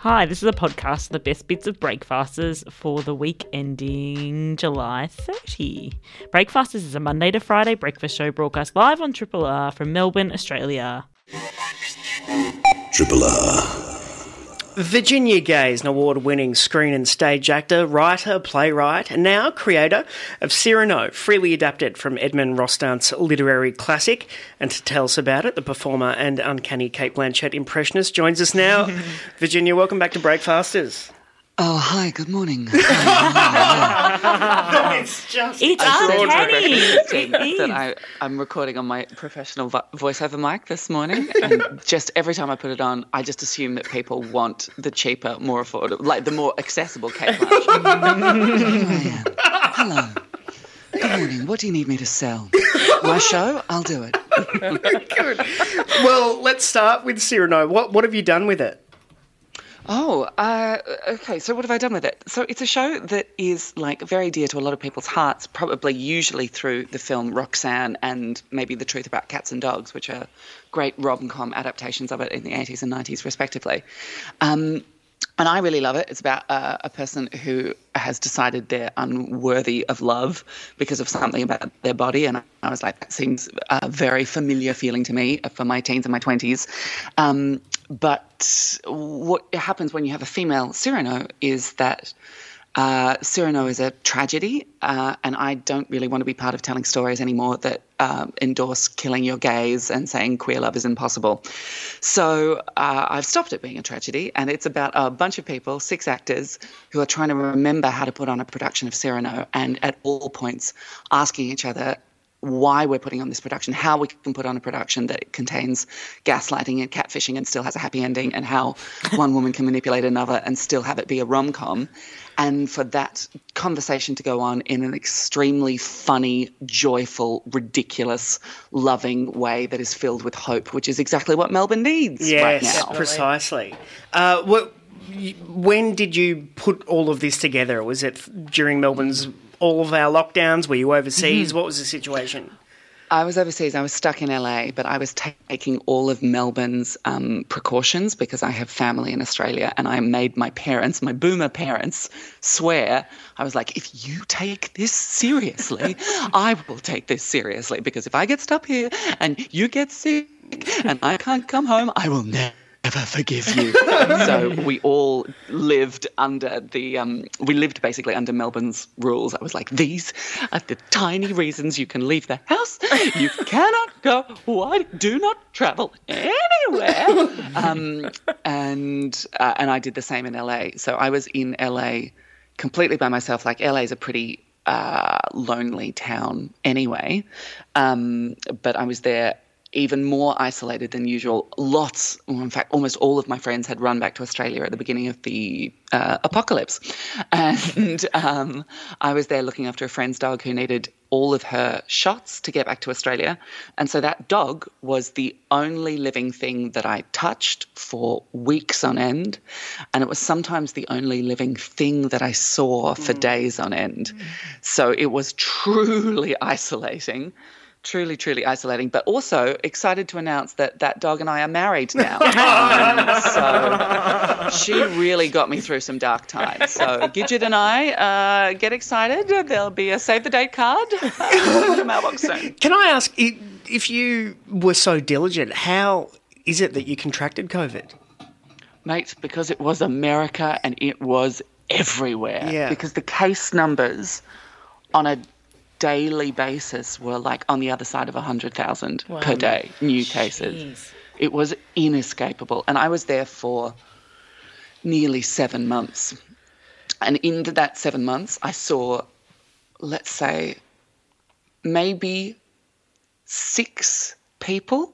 Hi, this is a podcast the best bits of Breakfasters for the week ending July 30. Breakfasters is a Monday to Friday breakfast show broadcast live on Triple R from Melbourne, Australia. Triple R. Virginia Gay is an award winning screen and stage actor, writer, playwright, and now creator of Cyrano, freely adapted from Edmond Rostand's literary classic. And to tell us about it, the performer and uncanny Cate Blanchett impressionist joins us now. Virginia, welcome back to Breakfasters. Oh, hi, good morning. it's just It's I should uncanny! mention It that is. I, I'm recording on my professional vo- voiceover mic this morning, and just every time I put it on, I just assume that people want the cheaper, more affordable, like the more accessible Cate Blanchett. Here I am. Hello. Good morning. What do you need me to sell? My show? I'll do it. Oh well, let's start with Cyrano. What, what have you done with it? Oh, uh, okay. So what have I done with it? So it's a show that is like very dear to a lot of people's hearts, probably usually through the film Roxanne and maybe The Truth About Cats and Dogs, which are great rom-com adaptations of it in the 80s and 90s, respectively. Um, and I really love it. It's about uh, a person who has decided they're unworthy of love because of something about their body. And I was like, that seems a very familiar feeling to me for my teens and my 20s. Um, but what happens when you have a female Cyrano is that uh, Cyrano is a tragedy, uh, and I don't really want to be part of telling stories anymore that um, endorse killing your gays and saying queer love is impossible. So uh, I've stopped it being a tragedy, and it's about a bunch of people, six actors, who are trying to remember how to put on a production of Cyrano, and at all points asking each other why we're putting on this production, how we can put on a production that contains gaslighting and catfishing and still has a happy ending, and how one woman can manipulate another and still have it be a rom com. And for that conversation to go on in an extremely funny, joyful, ridiculous, loving way that is filled with hope, which is exactly what Melbourne needs right Yes, now. precisely. Uh, what, when did you put all of this together? Was it during Melbourne's all of our lockdowns? Were you overseas? Mm-hmm. What was the situation? I was overseas. I was stuck in LA, but I was taking all of Melbourne's um, precautions because I have family in Australia, and I made my parents, my boomer parents, swear. I was like, if you take this seriously, I will take this seriously because if I get stuck here and you get sick and I can't come home, I will never. Forgive you. so we all lived under the, um, we lived basically under Melbourne's rules. I was like, these are the tiny reasons you can leave the house. You cannot go. Why do not travel anywhere? Um, and uh, and I did the same in LA. So I was in LA completely by myself. Like LA is a pretty uh, lonely town anyway, um, but I was there even more isolated than usual. Lots, well, in fact, almost all of my friends had run back to Australia at the beginning of the uh, apocalypse. And um, I was there looking after a friend's dog who needed all of her shots to get back to Australia. And so that dog was the only living thing that I touched for weeks on end. And it was sometimes the only living thing that I saw for days on end. So it was truly isolating truly, truly isolating, but also excited to announce that that dog and I are married now. Um, so she really got me through some dark times. So Gidget and I uh, get excited. There'll be a save the date card in the mailbox soon. Can I ask if you were so diligent? How is it that you contracted COVID? Mate, because it was America and it was everywhere. Yeah. Because the case numbers on a daily basis were like on the other side of 100,000 per day, new cases. It was inescapable. And I was there for nearly seven months. And into that seven months, I saw, let's say, maybe six people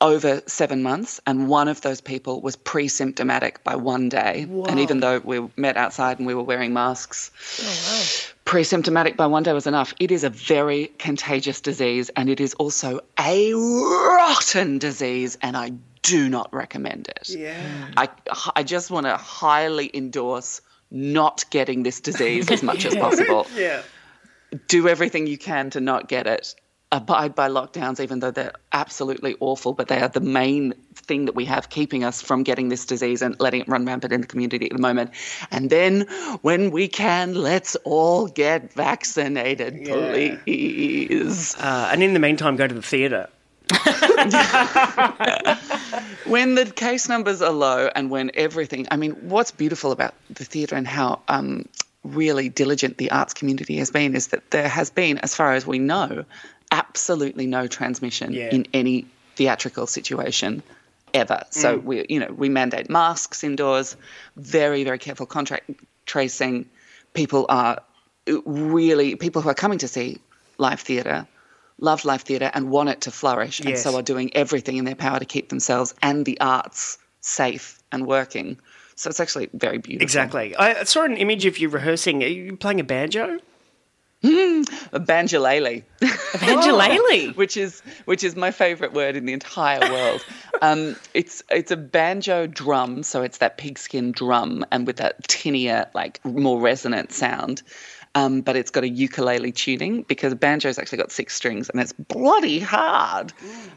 over seven months, and one of those people was pre-symptomatic by one day. And even though we met outside and we were wearing masks, oh, pre-symptomatic by one day was enough. It is a very contagious disease, and it is also a rotten disease, and I do not recommend it. Yeah. I, I just want to highly endorse not getting this disease as much as possible Yeah. do everything you can to not get it. Abide by lockdowns, even though they're absolutely awful, but they are the main thing that we have keeping us from getting this disease and letting it run rampant in the community at the moment. And then when we can, let's all get vaccinated, yeah. please. Uh, and in the meantime, go to the theatre. when the case numbers are low and when everything, I mean, what's beautiful about the theatre and how um, really diligent the arts community has been is that there has been, as far as we know, absolutely no transmission yeah. in any theatrical situation ever. So mm. we, you know, we mandate masks indoors, very, very careful contract tracing. People are really people who are coming to see live theatre love live theatre and want it to flourish, yes. and so are doing everything in their power to keep themselves and the arts safe and working. So it's actually very beautiful. Exactly. I saw an image of you rehearsing. Are you playing a banjo? Mm, a banjolele. A banjolele, which is which is my favourite word in the entire world. um, it's it's a banjo drum, so it's that pigskin drum, and with that tinnier, like more resonant sound. Um, but it's got a ukulele tuning because a banjo's actually got six strings and it's bloody hard.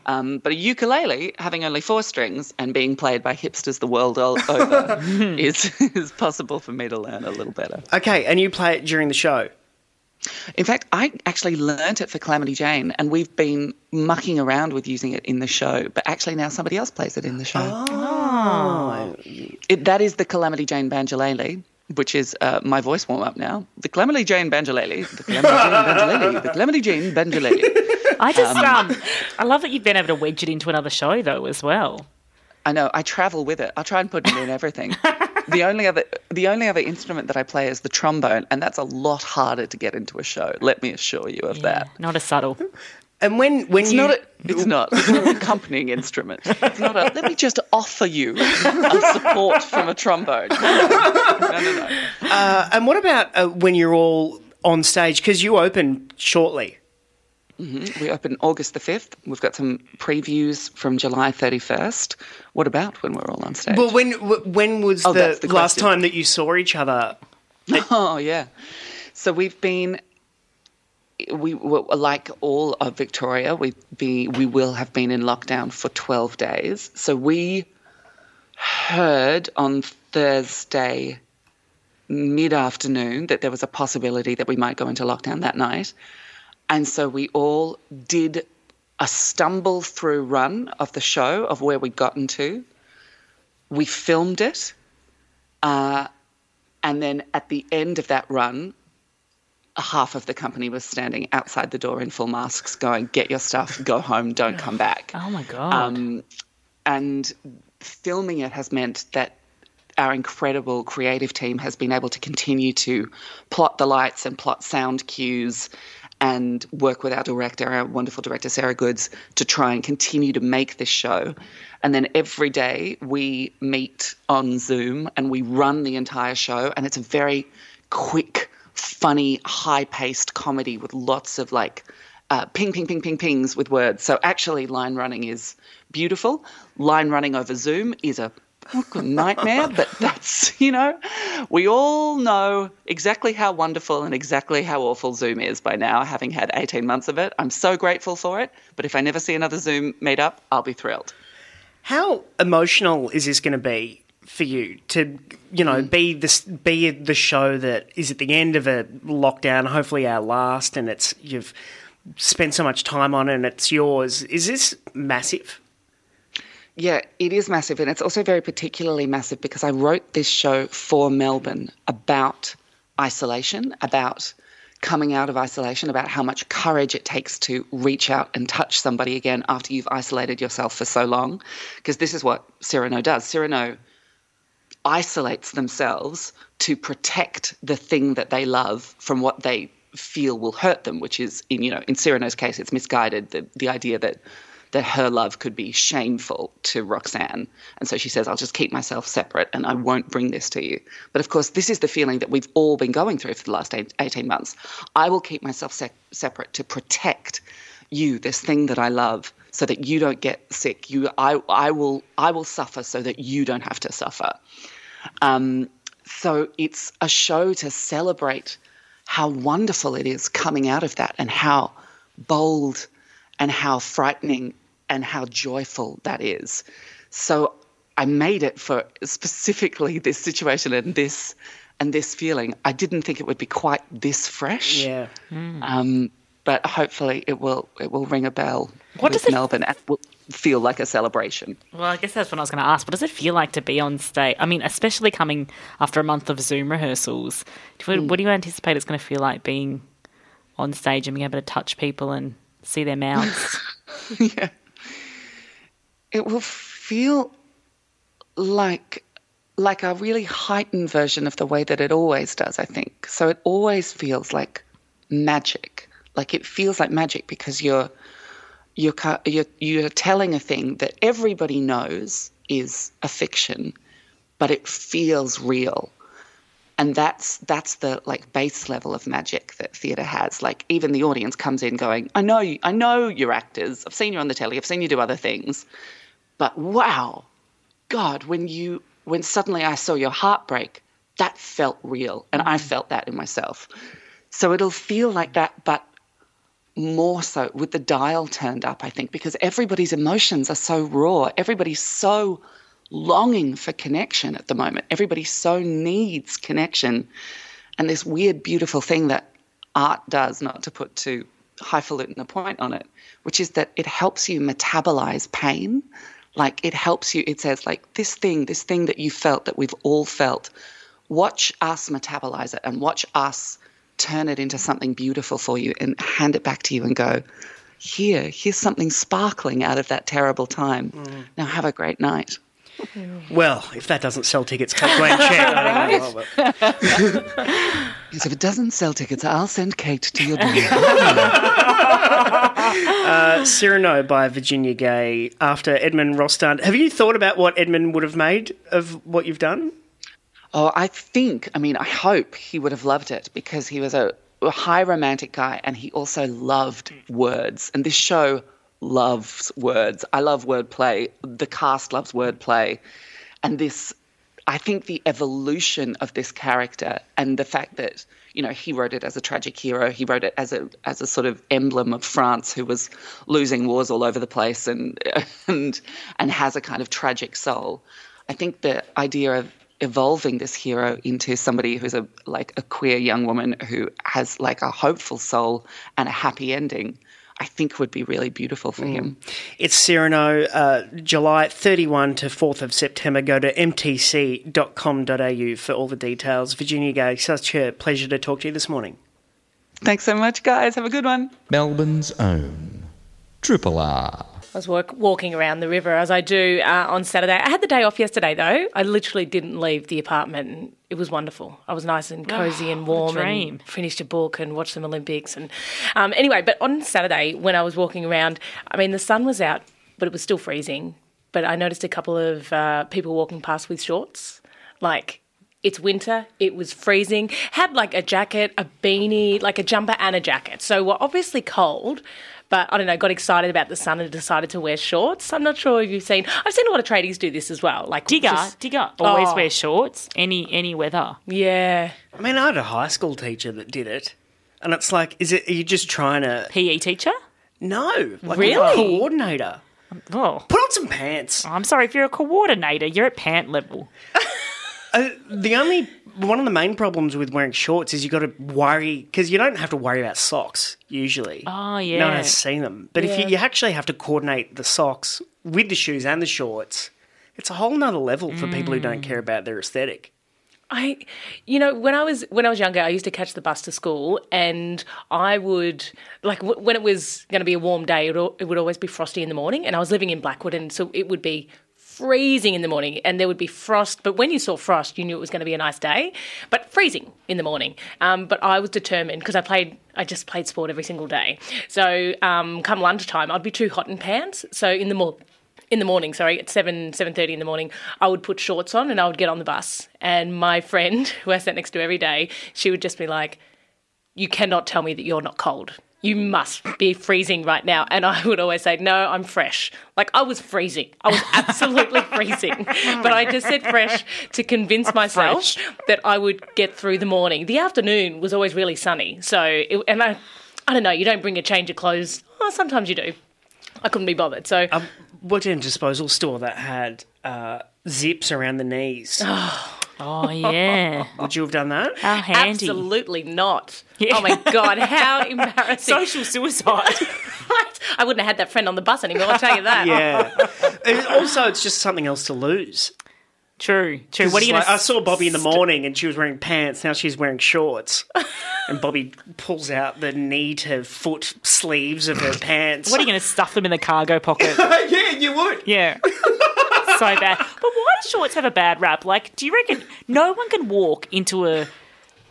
Um, but a ukulele, having only four strings and being played by hipsters the world over, is is possible for me to learn a little better. Okay, and you play it during the show. In fact, I actually learnt it for Calamity Jane, and we've been mucking around with using it in the show. But actually, now somebody else plays it in the show. Oh, it, that is the Calamity Jane banjolele which is uh, my voice warm up now. The Calamity Jane Banjolele. The Calamity Jane Banjolele. The Calamity Jane Banjolele. I just, um, um, I love that you've been able to wedge it into another show though as well. I know. I travel with it. I try and put it in everything. the only other, the only other instrument that I play is the trombone, and that's a lot harder to get into a show. Let me assure you of yeah, that. Not as subtle. And when when it's you... not a, it's not it's not an accompanying instrument. It's not a let me just offer you a support from a trombone. No, no, no. no, Uh, and what about uh, when you're all on stage? Because you open shortly. Mm-hmm. We open August the 5th. We've got some previews from July 31st. What about when we're all on stage? Well, when when was oh, the, the last time that you saw each other? Oh, yeah. So we've been we like all of Victoria, we be we will have been in lockdown for 12 days. So we heard on Thursday mid afternoon that there was a possibility that we might go into lockdown that night. And so we all did a stumble through run of the show of where we'd gotten to. We filmed it. Uh, and then at the end of that run, half of the company was standing outside the door in full masks, going, "Get your stuff, go home, don't come back." Oh my god! Um, and filming it has meant that our incredible creative team has been able to continue to plot the lights and plot sound cues and work with our director, our wonderful director Sarah Goodes, to try and continue to make this show. And then every day we meet on Zoom and we run the entire show, and it's a very quick funny, high paced comedy with lots of like uh, ping, ping, ping, ping, pings with words. So actually, line running is beautiful. Line running over Zoom is a nightmare, but that's, you know, we all know exactly how wonderful and exactly how awful Zoom is by now, having had 18 months of it. I'm so grateful for it, but if I never see another Zoom meetup, I'll be thrilled. How emotional is this going to be for you to you know mm. be this be the show that is at the end of a lockdown hopefully our last and it's you've spent so much time on it and it's yours is this massive yeah it is massive and it's also very particularly massive because i wrote this show for melbourne about isolation about coming out of isolation about how much courage it takes to reach out and touch somebody again after you've isolated yourself for so long because this is what cyrano does. Cyrano isolates themselves to protect the thing that they love from what they feel will hurt them, which is in you know in Cyrano's case, it's misguided the the idea that that her love could be shameful to Roxanne, and so she says, "I'll just keep myself separate and I won't bring this to you." But of course, this is the feeling that we've all been going through for the last eighteen months. I will keep myself se- separate to protect you, this thing that I love, so that you don't get sick. You, I, I will, I will suffer so that you don't have to suffer. Um, so it's a show to celebrate how wonderful it is coming out of that and how bold and how frightening and how joyful that is. So I made it for specifically this situation and this and this feeling. I didn't think it would be quite this fresh. Yeah. Um, but hopefully it will it will ring a bell What with does it- Melbourne and will feel like a celebration. Well, I guess that's what I was going to ask. What does it feel like to be on stage? I mean, especially coming after a month of Zoom rehearsals. What, what do you anticipate it's going to feel like being on stage and being able to touch people and see their mouths? yeah. It will feel like like a really heightened version of the way that it always does, I think. So it always feels like magic. Like it feels like magic because you're you're you're, you're telling a thing that everybody knows is a fiction, but it feels real and that's that's the like base level of magic that theatre has. Like even the audience comes in going, "I know you, I know you're actors. I've seen you on the telly. I've seen you do other things, but wow, God, when you when suddenly I saw your heartbreak, that felt real, and I mm. felt that in myself. So it'll feel like that, but more so with the dial turned up, I think, because everybody's emotions are so raw. Everybody's so longing for connection at the moment. Everybody so needs connection. And this weird, beautiful thing that art does, not to put too highfalutin a point on it, which is that it helps you metabolize pain. Like it helps you, it says, like, this thing, this thing that you felt, that we've all felt, watch us metabolize it and watch us turn it into something beautiful for you and hand it back to you and go, here, here's something sparkling out of that terrible time. Mm. Now have a great night. Well, if that doesn't sell tickets, take Glenn Chan. I don't know, but- Because if it doesn't sell tickets, I'll send Cate to your door. Uh, Cyrano by Virginia Gay after Edmond Rostand. Have you thought about what Edmond would have made of what you've done? Oh, I think, I mean, I hope he would have loved it because he was a, a high romantic guy and he also loved words. And this show loves words. I love wordplay. The cast loves wordplay. And this, I think the evolution of this character and the fact that, you know, he wrote it as a tragic hero. He wrote it as a as a sort of emblem of France who was losing wars all over the place and and and has a kind of tragic soul. I think the idea of evolving this hero into somebody who's a like a queer young woman who has like a hopeful soul and a happy ending, I think would be really beautiful for him. It's Cyrano, uh, July 31 to 4th of September. Go to mtc.com.au for all the details. Virginia Gay, such a pleasure to talk to you this morning. Thanks so much, guys. Have a good one. Melbourne's own Triple R. I was walk, walking around the river as I do uh, on Saturday. I had the day off yesterday though. I literally didn't leave the apartment. And it was wonderful. I was nice and cozy and warm dream. and finished a book and watched some Olympics. And um, anyway, but on Saturday when I was walking around, I mean the sun was out, but it was still freezing. But I noticed a couple of uh, people walking past with shorts, like. It's winter. It was freezing. Had like a jacket, a beanie, like a jumper and a jacket. So we're obviously cold, but I don't know, got excited about the sun and decided to wear shorts. I'm not sure if you've seen, I've seen a lot of tradies do this as well. Like Digger, just- Digger always Oh. wears shorts, any any weather. yeah. I mean, I had a high school teacher that did it. And it's like, is it, are you just trying to. PE teacher? No. Like Really? A coordinator. Oh, Put on some pants. I'm sorry, if you're a coordinator, you're at pant level. Uh, the only one of the main problems with wearing shorts is you got to worry because you don't have to worry about socks usually. Oh, yeah, no one has seen them. But if you, you actually have to coordinate the socks with the shoes and the shorts, it's a whole nother level for people who don't care about their aesthetic. I, you know, when I was when I was younger, I used to catch the bus to school, and I would like w- when it was going to be a warm day, it, it would always be frosty in the morning, and I was living in Blackwood, and so it would be freezing in the morning, and there would be frost. But when you saw frost, you knew it was going to be a nice day, but freezing in the morning. Um, but I was determined because I played. I just played sport every single day. So um, come lunchtime, I'd be too hot in pants. So in the morning in the morning, sorry, at seven seven thirty in the morning, I would put shorts on and I would get on the bus. And my friend, who I sat next to every day, she would just be like, "You cannot tell me that you're not cold. You must be freezing right now." And I would always say, "No, I'm fresh." Like I was freezing. I was absolutely freezing, but I just said fresh to convince myself that I would get through the morning. The afternoon was always really sunny, so it, and I, I don't know. You don't bring a change of clothes. Oh, sometimes you do. I couldn't be bothered. So Um, worked in a disposal store that had uh, zips around the knees. Oh Oh, yeah. Would you have done that? How handy. Absolutely not. Yeah. Oh my god, how embarrassing! Social suicide. I wouldn't have had that friend on the bus anymore. I'll tell you that. Yeah. And also, it's just something else to lose. true. True. What are you like, gonna I saw Bobby in the morning and she was wearing pants. Now she's wearing shorts. and Bobby pulls out the knee to foot sleeves of her pants. What are you gonna stuff them in the cargo pocket? yeah, you would. Yeah. So bad. But why do shorts have a bad rap? Like, do you reckon no one can walk into a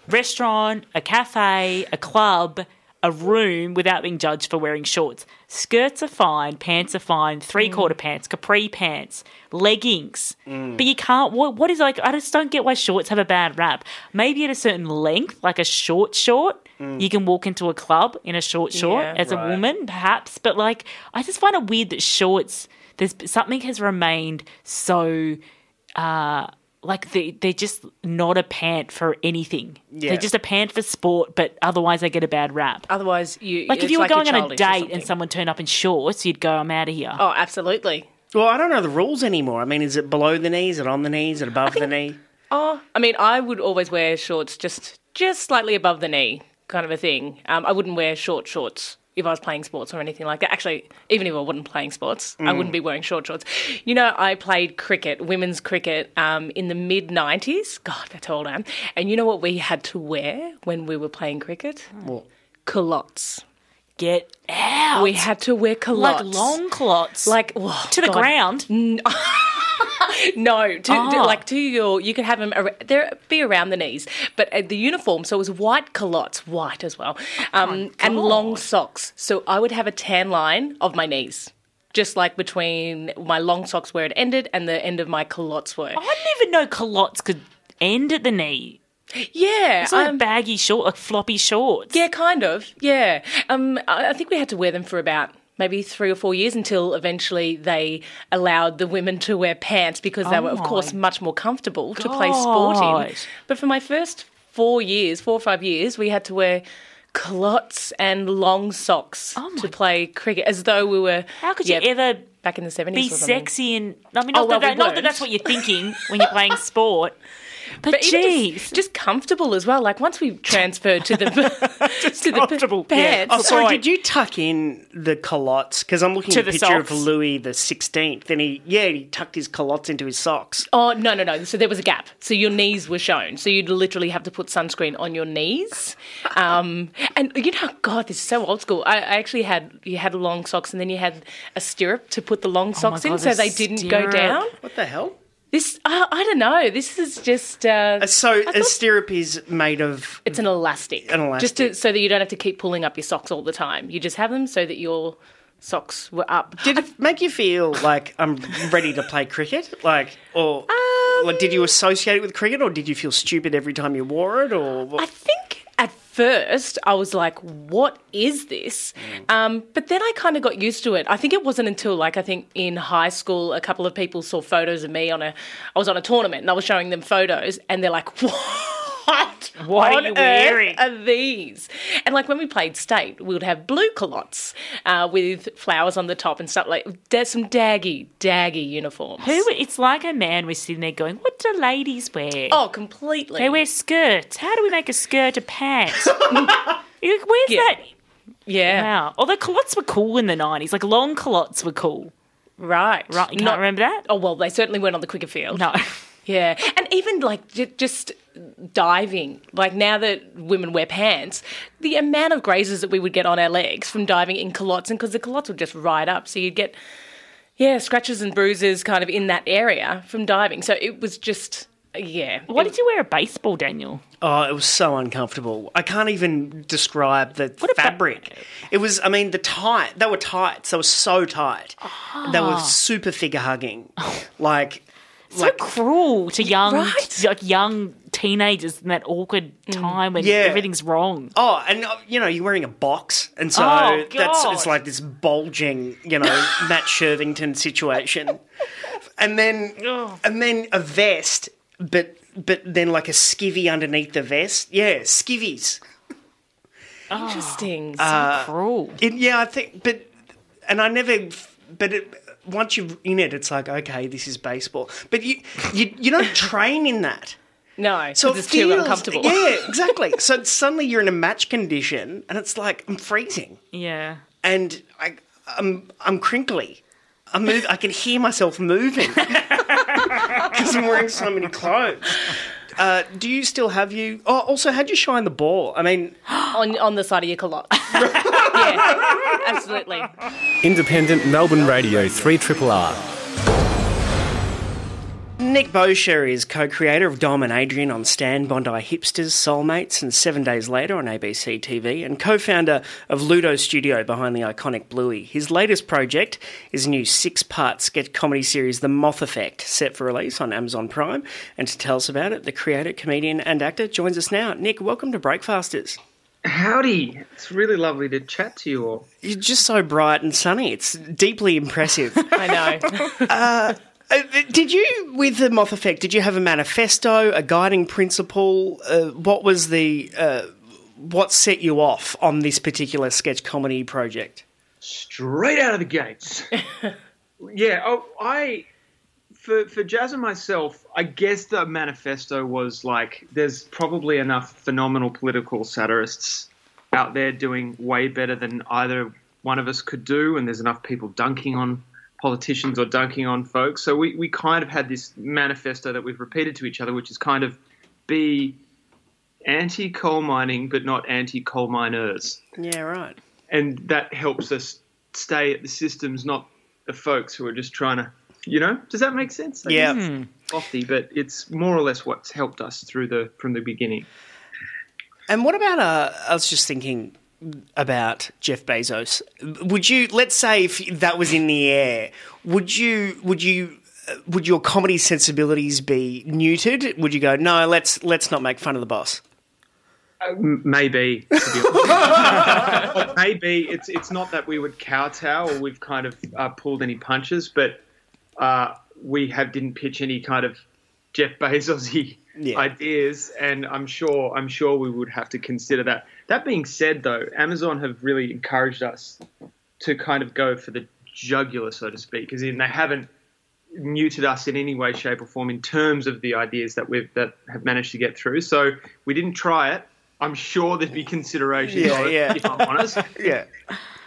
restaurant, a cafe, a club, a room without being judged for wearing shorts? Skirts are fine, pants are fine, three quarter mm. pants, capri pants, leggings. Mm. But you can't. What, what is like? I just don't get why shorts have a bad rap. Maybe at a certain length, like a short short. Mm. You can walk into a club in a short short Yeah. as a Right. woman, perhaps, but like I just find it weird that shorts. There's something has remained so, uh, like they they're just not a pant for anything. Yeah. They're just a pant for sport, but otherwise they get a bad rap. Otherwise, you Like if you were you're going on a date and someone turned up in shorts, you'd go, "I'm out of here." Oh, absolutely. Well, I don't know the rules anymore. I mean, is it below the knee? Is it on the knee? Is it above the knee? Oh, I mean, I would always wear shorts just just slightly above the knee, kind of a thing. Um, I wouldn't wear short shorts if I was playing sports or anything like that. Actually, even if I wasn't playing sports, I wouldn't be wearing short shorts. You know, I played cricket, women's cricket, um, in the mid '90s. God, that's how old I am. And you know what we had to wear when we were playing cricket? Well, Culottes. Get out. We had to wear like long clots, like whoa, to the God. ground. No, to, to- Oh. like to your, you could have them there be around the knees, but uh, the uniform. So it was white culottes, white as well, um, and long socks. So I would have a tan line of my knees, just like between my long socks where it ended and the end of my culottes were. I didn't even know culottes could end at the knee. yeah, It's like um, baggy short, like floppy shorts. yeah, kind of. Yeah, um, I, I think we had to wear them for about. Maybe three or four years until eventually they allowed the women to wear pants because they Oh were, of oh course, much more comfortable to play sport in. But for my first four years, four or five years, we had to wear culottes and long socks Oh to play cricket, as though we were. How could yeah, you ever back in the seventies? be or sexy and I mean, Oh, not, well, that, we not that that's what you're thinking when you're playing sport, but, But even jeez, just, just comfortable as well. Like once we transferred to the to the comfortable, p- yeah. Oh, sorry, Right. did you tuck in the culottes? Because I'm looking To at a the picture socks? of Louis the Sixteenth, and he, yeah, he tucked his culottes into his socks. Oh no no no! So there was a gap. So your knees were shown. So you'd literally have to put sunscreen on your knees. Um, and you know, God, this is so old school. I, I actually had you had long socks, and then you had a stirrup to put the long socks in, God, so they didn't go down. What the hell? This uh, I don't know. This is just uh, So I a stirrup is made of. it's an elastic, An elastic, just to, so that you don't have to keep pulling up your socks all the time. You just have them so that your socks were up. Did it make you feel like I'm ready to play cricket? Like, or like, did you associate it with cricket, or did you feel stupid every time you wore it, or what? I think first I was like, "What is this?" Um, but then I kind of got used to it. I think it wasn't until like I think in high school, a couple of people saw photos of me on a. I was on a tournament and I was showing them photos, and they're like, "What? What are you earth wearing?" Are these?" And like when we played state, we would have blue culottes uh, with flowers on the top and stuff like. There's some daggy, daggy uniforms. who? It's like a man was sitting there going, "What do ladies wear? Oh, completely. They wear skirts. How do we make a skirt a pant? Where's Yeah. that? yeah, Wow. Although culottes were cool in the nineties, like long culottes were cool. right, Right? You can't Not- remember that? Oh well, they certainly weren't on the cricket field. No. Yeah, and even like j- just diving. Like now that women wear pants, the amount of grazes that we would get on our legs from diving in culottes, and because the culottes would just ride up, so you'd get yeah scratches and bruises kind of in that area from diving. So it was just yeah. Why It- did you wear a baseball, Daniel? Oh, it was so uncomfortable. I can't even describe the about- fabric. It was, I mean, the tight. They were tights. They were so tight. They Ah. were super figure hugging. Like, So like cruel to young, Right? like young teenagers in that awkward time when Yeah. everything's wrong. Oh, and uh, you know, you're wearing a box, and so Oh, that's it's like this bulging, you know, Matt Shirvington situation, and then Ugh. and then a vest, but but then like a skivvy underneath the vest. Yeah, skivvies. interesting. Uh, cruel. It, yeah, I think, but and I never, but it, once you're in it, it's like okay, this is baseball. But you you, you don't train in that. No, So so it it's too feels- uncomfortable. Yeah, exactly. so suddenly you're in a match condition, and it's like I'm freezing, Yeah. and I, I'm I'm crinkly. I move. I can hear myself moving because I'm wearing so many clothes. Uh, do you still have you? Oh, also, how'd you shine the ball? I mean, on on the side of your culotte. Yeah, absolutely. Independent Melbourne Radio 3 Triple R. Nick Boshier is co-creator of Dom and Adrian on Stan, Bondi Hipsters, Soulmates, and Seven Days Later on ABC TV, and co-founder of Ludo Studio behind the iconic Bluey. His latest project is a new six-part sketch comedy series, The Moth Effect, set for release on Amazon Prime. And to tell us about it, the creator, comedian, and actor joins us now. Nick, welcome to Breakfasters. Howdy. It's really lovely to chat to you all. You're just so bright and sunny. It's deeply impressive. I know. Uh, did you, with the Moth Effect, did you have a manifesto, a guiding principle? Uh, what was the uh, what set you off on this particular sketch comedy project? Straight out of the gates. yeah, oh, I for for Jazz and myself, I guess the manifesto was like there's probably enough phenomenal political satirists out there doing way better than either one of us could do, and there's enough people dunking on politicians or dunking on folks. So we, we kind of had this manifesto that we've repeated to each other, which is kind of be anti coal mining but not anti coal miners. Yeah, right. And that helps us stay at the systems, not the folks who are just trying to you know, does that make sense? I Yeah. guess lofty, but it's more or less what's helped us through the from the beginning. And what about? Uh, I was just thinking about Jeff Bezos. Would you, let's say, if that was in the air, would you, would you, uh, would your comedy sensibilities be neutered? Would you go, no, let's let's not make fun of the boss? Maybe, to be honest. maybe it's it's not that we would kowtow or we've kind of uh, pulled any punches, but uh, we have didn't pitch any kind of Jeff Bezos Yeah. ideas, and I'm sure I'm sure we would have to consider that. That being said, though, Amazon have really encouraged us to kind of go for the jugular, so to speak, because they haven't muted us in any way, shape, or form in terms of the ideas that we've that have managed to get through. So we didn't try it. I'm sure there'd be consideration Yeah, it, yeah. if I'm honest. Yeah.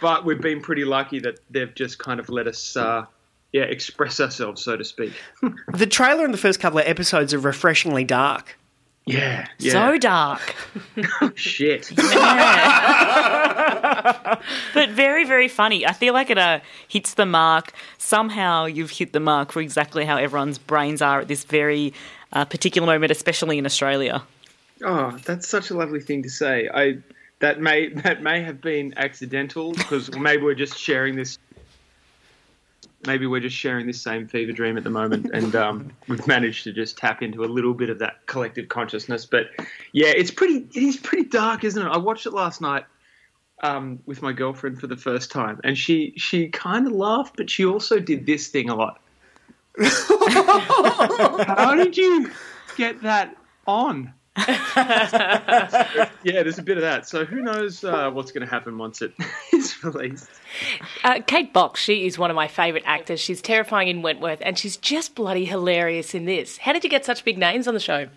But we've been pretty lucky that they've just kind of let us, uh, yeah, express ourselves, so to speak. The trailer and the first couple of episodes are refreshingly dark. yeah, yeah. So dark. shit. but very, very funny. I feel like it uh, hits the mark. Somehow you've hit the mark for exactly how everyone's brains are at this very uh, particular moment, especially in Australia. Oh, that's such a lovely thing to say. I that may that may have been accidental because maybe we're just sharing this. Maybe we're just sharing this same fever dream at the moment, and um, we've managed to just tap into a little bit of that collective consciousness. But yeah, it's pretty. It is pretty dark, isn't it? I watched it last night um, with my girlfriend for the first time, and she she kind of laughed, but she also did this thing a lot. How did you get that on? yeah, there's a bit of that. So who knows uh, what's going to happen once it is released? Uh, Kate Box, she is one of my favourite actors. She's terrifying in Wentworth, and she's just bloody hilarious in this. How did you get such big names on the show?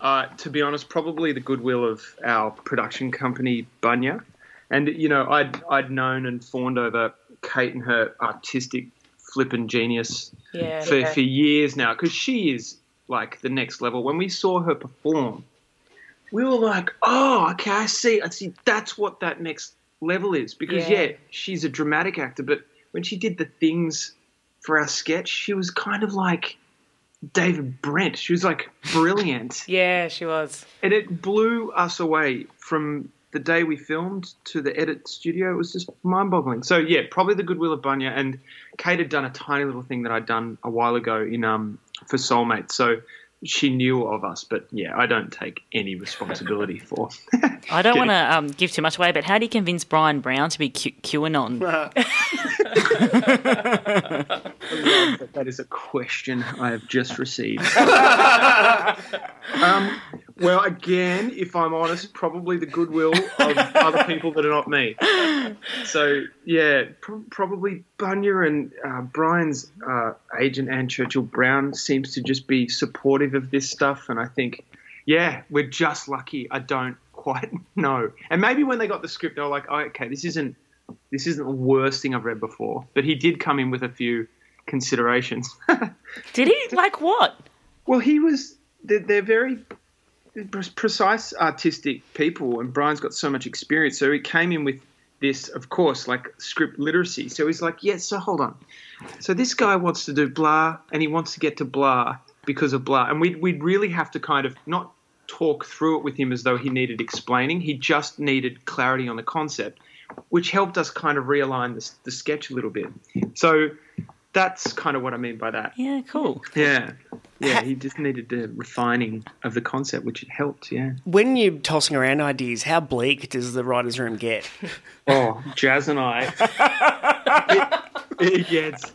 Uh, to be honest, probably the goodwill of our production company, Bunya. And you know, I'd I'd known and fawned over Kate and her artistic flippin' genius Yeah. for, for years now because she is like the next level. When we saw her perform, we were like, "Oh, okay, I see. I see. That's what that next level is." Because Yeah. yeah, she's a dramatic actor, but when she did the things for our sketch, she was kind of like David Brent. She was like brilliant, Yeah, she was. and it blew us away from the day we filmed to the edit studio. It was just mind-boggling. So yeah, probably the goodwill of Bunya and Kate had done a tiny little thing that I'd done a while ago in um for soulmates. So she knew of us, but yeah, I don't take any responsibility for. I don't want to um, give too much away, but how do you convince Bryan Brown to be Q- QAnon? that is a question I have just received. um, Well, again, if I'm honest, probably the goodwill of other people that are not me. So yeah, pr- probably Bunya and uh, Bryan's uh, agent Anne Churchill Brown seems to just be supportive of this stuff, and I think, yeah, we're just lucky. I don't quite know, and maybe when they got the script, they were like, oh, okay, this isn't this isn't the worst thing I've read before. But he did come in with a few considerations. Did he? Like what? Well, he was. They're, they're very precise, artistic people, and Bryan's got so much experience. So he came in with this, of course, like script literacy. So he's like, "Yeah, so hold on. So this guy wants to do blah, and he wants to get to blah because of blah, and we'd we'd really have to kind of not talk through it with him as though he needed explaining. He just needed clarity on the concept, which helped us kind of realign the, the sketch a little bit. So that's kind of what I mean by that. Yeah, cool. Yeah. Yeah, he just needed the refining of the concept, which it helped, yeah. When you're tossing around ideas, how bleak does the writer's room get? Oh, Jazz and I. it, it gets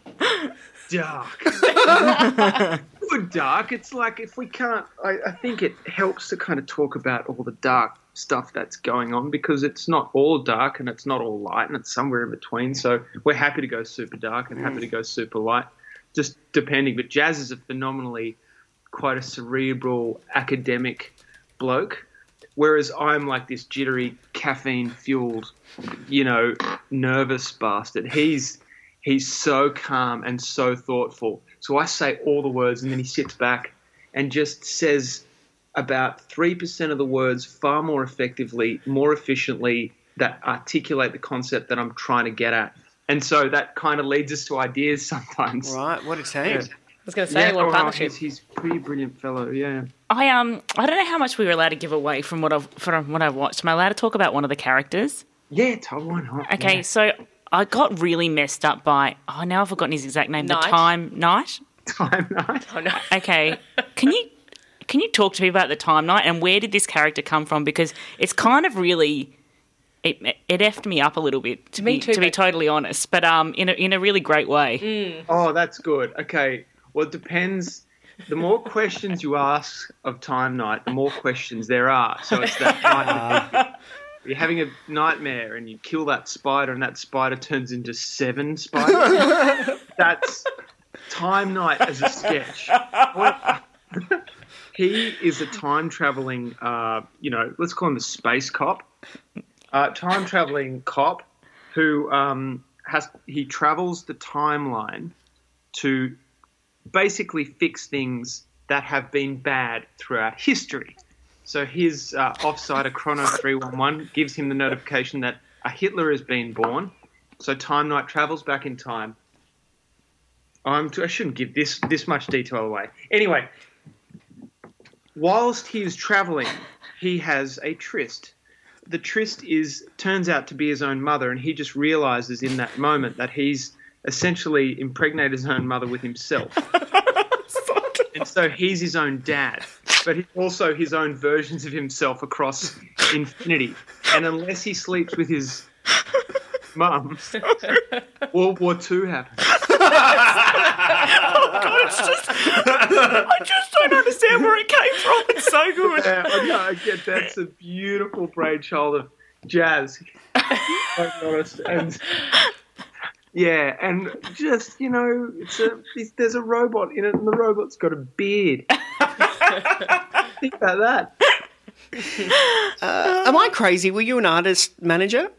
dark. Good dark. It's like if we can't, I, I think it helps to kind of talk about all the dark stuff that's going on because it's not all dark and it's not all light and it's somewhere in between. So we're happy to go super dark and happy to mm. go super light, just depending. But Jazz is a phenomenally quite a cerebral academic bloke, whereas I'm like this jittery, caffeine fueled, you know, nervous bastard. He's he's so calm and so thoughtful. So I say all the words and then he sits back and just says about 3% of the words far more effectively, more efficiently that articulate the concept that I'm trying to get at. And so that kind of leads us to ideas sometimes. Right, what a team. Yeah. I was going to say, what oh, partnership? he's, he's a pretty brilliant fellow, yeah. I um I don't know how much we were allowed to give away from what I've from what I've watched. Am I allowed to talk about one of the characters? Yeah, totally why not? Okay, Yeah. so I got really messed up by oh now I've forgotten his exact name. Knight. The time Knight. Time Knight. Oh, no. Okay, can you can you talk to me about the time Knight and where did this character come from? Because it's kind of really. It, it effed me up a little bit to Me be too, to be totally honest, but um in a in a really great way. Oh, that's good. Okay. Well, it depends. The more questions you ask of Time Knight, the more questions there are. So it's that kind of You're having a nightmare and you kill that spider, and that spider turns into seven spiders. That's Time Knight as a sketch. He is a time traveling, uh, you know, let's call him a space cop, uh, time traveling cop who um, has he travels the timeline to basically fix things that have been bad throughout history. So his uh, offsider Chrono 311 gives him the notification that a Hitler has been born. So Time Knight travels back in time. I'm t- I shouldn't give this this much detail away. Anyway, whilst he is traveling, he has a tryst. The tryst is turns out to be his own mother, and he just realizes in that moment that he's essentially impregnated his own mother with himself. and so he's his own dad, but he's also his own versions of himself across infinity. And unless he sleeps with his mum, World War II happens. I just don't understand where it came from. It's so good. Yeah, I know, I get that's a beautiful brainchild of jazz. I'm honest, and yeah, and just you know, it's a it's, there's a robot in it, and the robot's got a beard. Think about that. Uh, am I crazy? Were you an artist manager?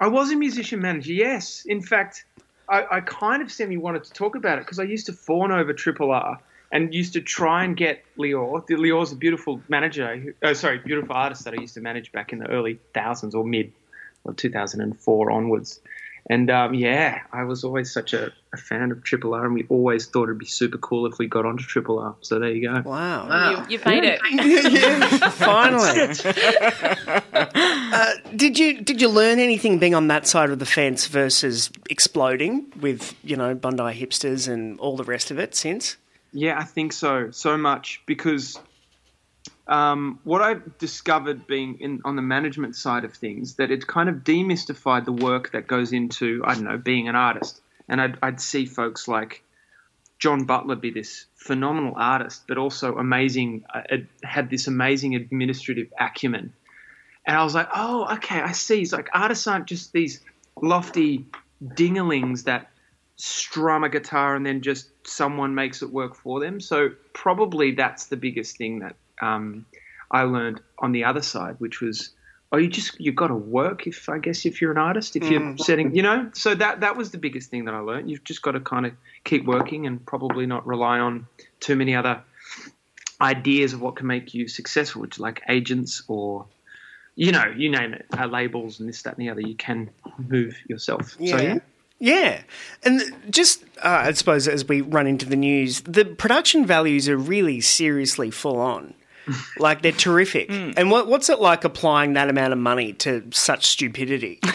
I was a musician manager, yes. In fact, I, I kind of semi wanted to talk about it because I used to fawn over Triple R and used to try and get Lior. Lior's a beautiful manager, who, oh, sorry, beautiful artist that I used to manage back in the early thousands or mid, well, 2004 onwards. And um, yeah, I was always such a, a fan of Triple R, and we always thought it'd be super cool if we got onto Triple R. So there you go. Wow. You, you've made it. yeah, finally. uh, did you did you learn anything being on that side of the fence versus exploding with you know Bondi hipsters and all the rest of it since? Yeah, I think so. So much because um, what I've discovered being in on the management side of things that it kind of demystified the work that goes into I don't know being an artist, and I'd, I'd see folks like John Butler be this phenomenal artist, but also amazing, uh, had this amazing administrative acumen. And I was like, oh, okay, I see. It's like artists aren't just these lofty dinglings that strum a guitar and then just someone makes it work for them. So probably that's the biggest thing that um, I learned on the other side, which was, oh, you just you've got to work. If I guess if you're an artist, if you're setting, you know, so that that was the biggest thing that I learned. You've just got to kind of keep working and probably not rely on too many other ideas of what can make you successful, which like agents or you know, you name it, uh, labels and this, that, and the other. You can move yourself. So yeah. Yeah. And just, uh, I suppose, as we run into the news, the production values are really seriously full on. like, they're terrific. And what, what's it like applying that amount of money to such stupidity?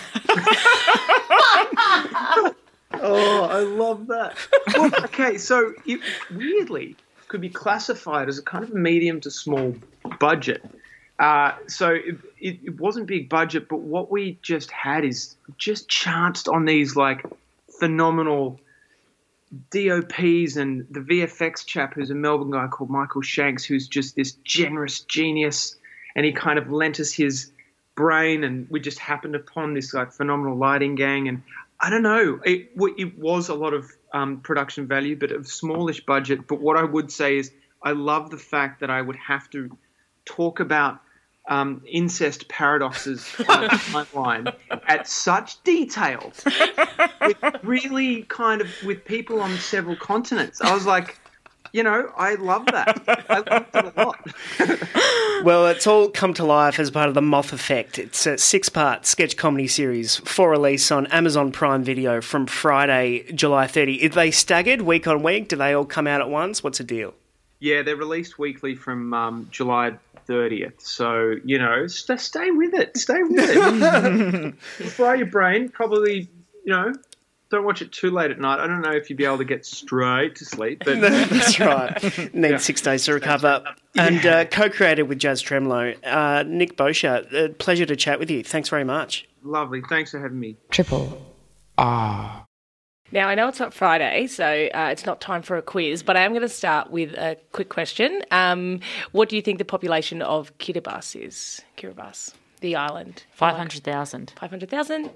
Oh, I love that. Well, okay, so it weirdly could be classified as a kind of medium to small budget. Uh, so it, it, it wasn't big budget, but what we just had is just chanced on these like phenomenal DOPs and the VFX chap who's a Melbourne guy called Michael Shanks, who's just this generous genius, and he kind of lent us his brain, and we just happened upon this like phenomenal lighting gang, and I don't know, it it was a lot of um, production value, but of smallish budget. But what I would say is, I love the fact that I would have to talk about um, incest paradoxes timeline at such detail, with really kind of with people on several continents. I was like, you know, I love that. I loved it a lot. Well, it's all come to life as part of the Moth Effect. It's a six part sketch comedy series for release on Amazon Prime Video from Friday, July 30. Are they staggered week on week? Do they all come out at once? What's the deal? Yeah, they're released weekly from um, July 30th. So, you know, st- stay with it. Stay with it. Fry your brain. Probably, you know, don't watch it too late at night. I don't know if you'd be able to get straight to sleep, but That's right. Need six days to recover. And uh, co created with Jazz Twemlow, uh, Nick Boshier. Uh, pleasure to chat with you. Thanks very much. lovely. Thanks for having me. Triple R. Now, I know it's not Friday, so uh, it's not time for a quiz, but I am going to start with a quick question. Um, what do you think the population of Kiribati is? Kiribati, the island. 500,000. 500,000?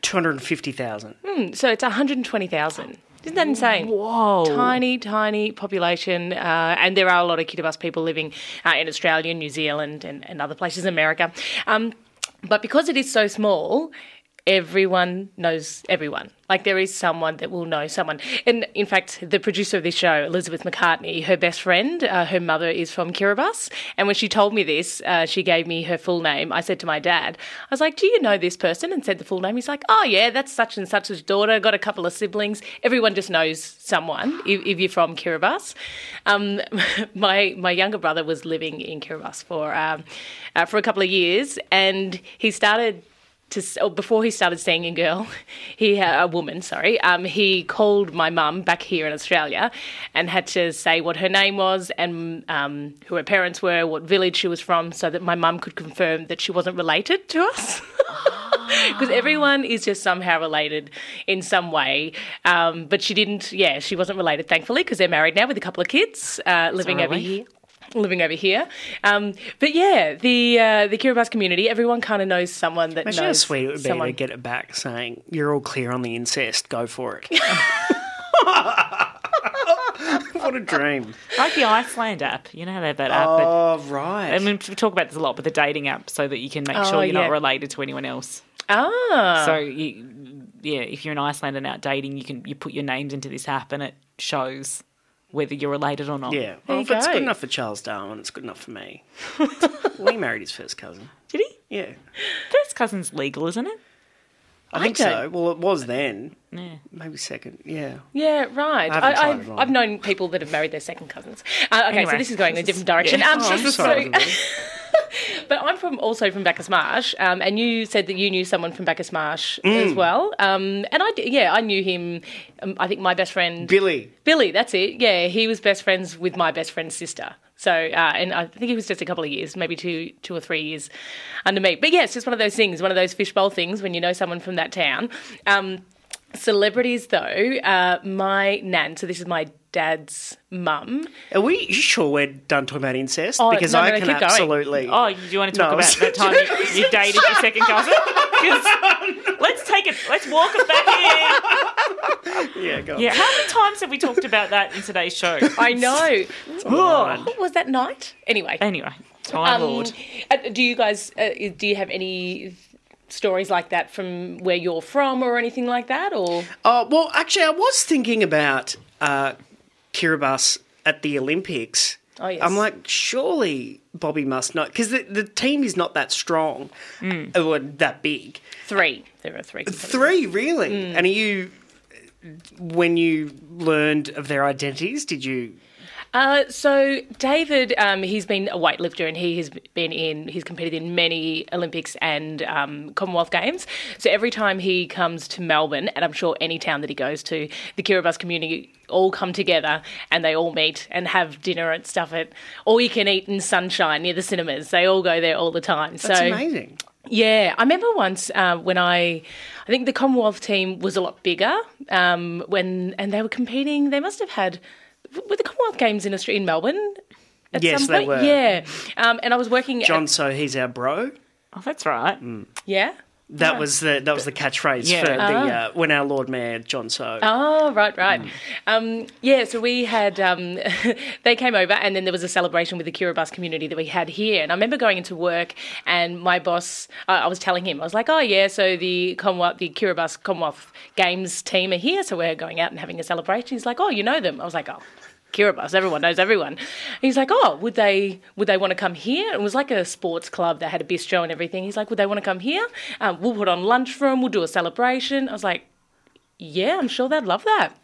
250,000. Hmm, so it's 120,000. Isn't that insane? Whoa. Tiny, tiny population, uh, and there are a lot of Kiribati people living uh, in Australia, New Zealand, and, and other places in America. Um, but because it is so small, everyone knows everyone. Like there is someone that will know someone. And in fact, the producer of this show, Elizabeth McCartney, her best friend, uh, her mother is from Kiribati. And when she told me this, uh, she gave me her full name. I said to my dad, I was like, "Do you know this person?" And said the full name. He's like, "Oh yeah, that's such and such's daughter. Got a couple of siblings. Everyone just knows someone if, if you're from Kiribati." Um, my my younger brother was living in Kiribati for um, uh, for a couple of years, and he started to before he started singing girl he had a woman sorry um, he called my mum back here in australia and had to say what her name was and um, who her parents were what village she was from so that my mum could confirm that she wasn't related to us. Because everyone is just somehow related in some way. Um, but she didn't yeah she wasn't related thankfully because they're married now with a couple of kids uh, living over here living over here. Um, but yeah, the uh, the Kiribati community, everyone kind of knows someone that Imagine how sweet it would be someone. to get it back saying, You're all clear on the incest, go for it. what a dream. Like the Iceland app. You know how they have that app? but- Oh, right. I mean, we talk about this a lot with the dating app so that you can make Oh, sure you're yeah. not related to anyone else. Ah, So, you, yeah, if you're in Iceland and out dating, you can you put your names into this app and it shows whether you're related or not. yeah. Well, you if it's go. good enough for Charles Darwin, it's good enough for me. well, he married his first cousin. Did he? Yeah. First cousin's legal, isn't it? I think don't- so. Well, it was then. Yeah. Maybe second. Yeah. yeah, right. I I, tried I've, known people that have married their second cousins. Uh, okay, so this is going in a different direction. yeah. Um, Oh, I'm so- sorry. but I'm from also from Bacchus Marsh, um, and you said that you knew someone from Bacchus Marsh Mm. as well. Um, and I, yeah, I knew him. Um, I think my best friend Billy. Billy, that's it. Yeah, he was best friends with my best friend's sister. So, uh, and I think he was just a couple of years, maybe two, two or three years under me. But yeah, it's just one of those things, one of those fishbowl things when you know someone from that town. Um, Celebrities, though, uh, my nan, so this is my dad's mum. Are we sure we're done talking about incest? Oh, because no, I no, can keep going. absolutely. Oh, do you want to talk No, about so- that time you, you dated your second cousin? 'Cause let's take it. Let's walk it back in. yeah, go on. Yeah. How many times have we talked about that in today's show? I know. Oh. what was that night? Anyway. Anyway, time Um, lord. uh, do you guys, uh, do you have any stories like that from where you're from or anything like that? Or Oh, well, actually, I was thinking about uh, Kiribati at the Olympics. Oh, yes. I'm like, surely Bobby must not, Because the, the team is not that strong Hmm. or that big. three? There are three. Three, really? Hmm. And are you, when you learned of their identities, did you. Uh, so David, um, he's been a weightlifter and he has been in, he's competed in many Olympics and um, Commonwealth Games. So every time he comes to Melbourne, and I'm sure any town that he goes to, the Kiribati community all come together and they all meet and have dinner and stuff at all you can eat in sunshine near the cinemas. They all go there all the time. That's so amazing. yeah, I remember once uh, when I, I think the Commonwealth team was a lot bigger um, when, and they were competing. They must have had, were the Commonwealth Games in Australia in Melbourne? At Yes, some they point? were. Yeah, um, and I was working. John, At, so he's our bro. Oh, that's right. yeah. That was the that was the catchphrase Yeah. for the Ah. uh, when our Lord Mayor John So. Oh, right, right. Mm. Um, yeah, so we had, um, they came over and then there was a celebration with the Kiribati community that we had here. And I remember going into work and my boss, uh, I was telling him, I was like, oh, yeah, so the Commonwealth, the Kiribati Commonwealth Games team are here, so we're going out and having a celebration. He's like, oh, you know them? I was like, oh. Kiribati, everyone knows everyone. He's like, oh, would they would they want to come here? It was like a sports club that had a bistro and everything. He's like, would they want to come here? Um, we'll put on lunch for them. We'll do a celebration. I was like, yeah, I'm sure they'd love that.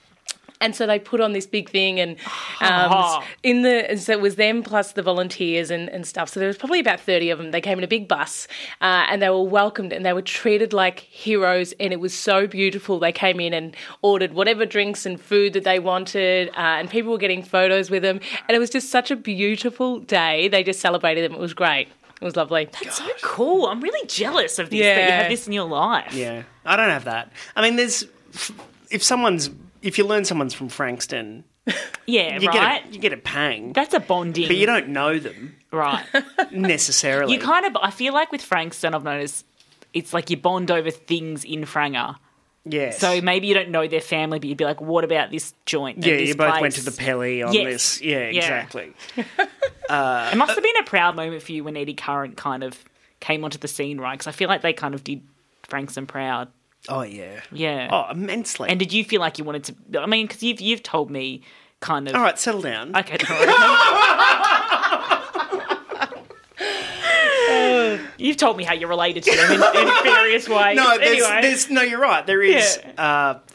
And so they put on this big thing, and um, in the and so it was them plus the volunteers and, and stuff. So there was probably about thirty of them. They came in a big bus, uh, and they were welcomed and they were treated like heroes. And it was so beautiful. They came in and ordered whatever drinks and food that they wanted, uh, and people were getting photos with them. And it was just such a beautiful day. They just celebrated them. It was great. It was lovely. That's so cool. I'm really jealous of this that you have this in your life. Yeah, I don't have that. I mean, there's if someone's if you learn someone's from Frankston, Yeah, you right. get a, you get a pang, That's a bonding. but you don't know them right. necessarily. You kind of. I feel like with Frankston, I've noticed it's like you bond over things in Franger. yes. So maybe you don't know their family, but you'd be like, "What about this joint?" yeah, this you both place?" went to the Pelly on Yes. this. Yeah, Yeah. exactly. It must have been a proud moment for you when Eddie Current kind of came onto the scene, right? Because I feel like they kind of did Frankston proud. Oh yeah. Yeah. Oh, immensely. And did you feel like you wanted to? I mean, because you've you've told me kind of. all right, settle down. Okay. sorry. You've told me how you're related to them in, in various ways. no, there's, anyway. there's no. You're right. There is Yeah.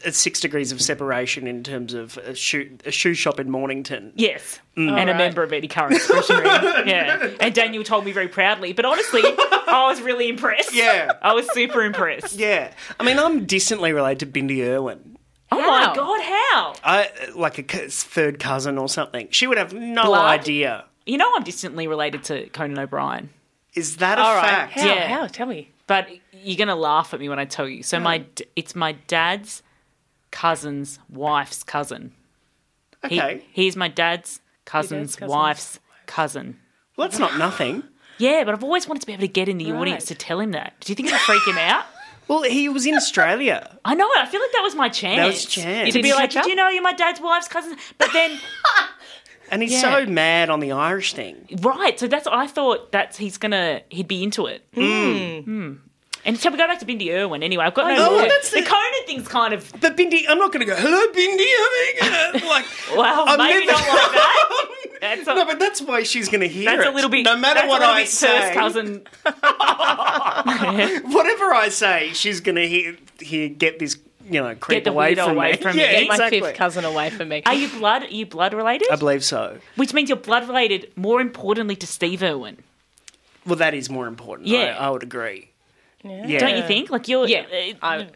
uh, six degrees of separation in terms of a shoe, a shoe shop in Mornington. Yes. Mm. And a member of Eddie Current Suppression. Yeah. And Daniel told me very proudly. But honestly, I was really impressed. Yeah. I was super impressed. Yeah, I mean, I'm distantly related to Bindi Irwin. Oh How? my God, how? I like a third cousin or something. She would have no Blood? idea. You know, I'm distantly related to Conan O'Brien. Is that a All right. fact? How? Yeah. How? Tell me. But you're going to laugh at me when I tell you. So my d- it's my dad's cousin's wife's cousin. He- Okay, he's my dad's cousin's cousin's wife's cousin. well, that's not nothing. Yeah, but I've always wanted to be able to get in the audience to tell him that. Do you think it'll freak him out? Well, he was in Australia. I know. I feel like that was my chance. That was chance. to be didn't like, catch did up? you know you're my dad's wife's cousin? But then, And he's Yeah. so mad on the Irish thing. right? So that's I thought that's he's gonna he'd be into it. Hmm. And so we go back to Bindi Irwin anyway. I've got no Oh, more. that's the the- Conan thing's kind of But Bindi, I'm not going to go, hello, Bindi. I'm gonna-" like, well, I'm maybe never- not like that. That's a, no, but that's why she's going to hear that's it. a little bit. No matter that's what a little I bit say, first cousin. whatever I say, she's going to hear, hear, get this, you know, creep Get the away from away me. from me. yeah, Get My fifth cousin away from me. Are you blood? Are you blood related? I believe so. Which means you're blood related. More importantly, to Steve Irwin. Well, that is more important. Yeah. I, I would agree. Yeah. Don't you think? Like you're. Yeah, uh, I-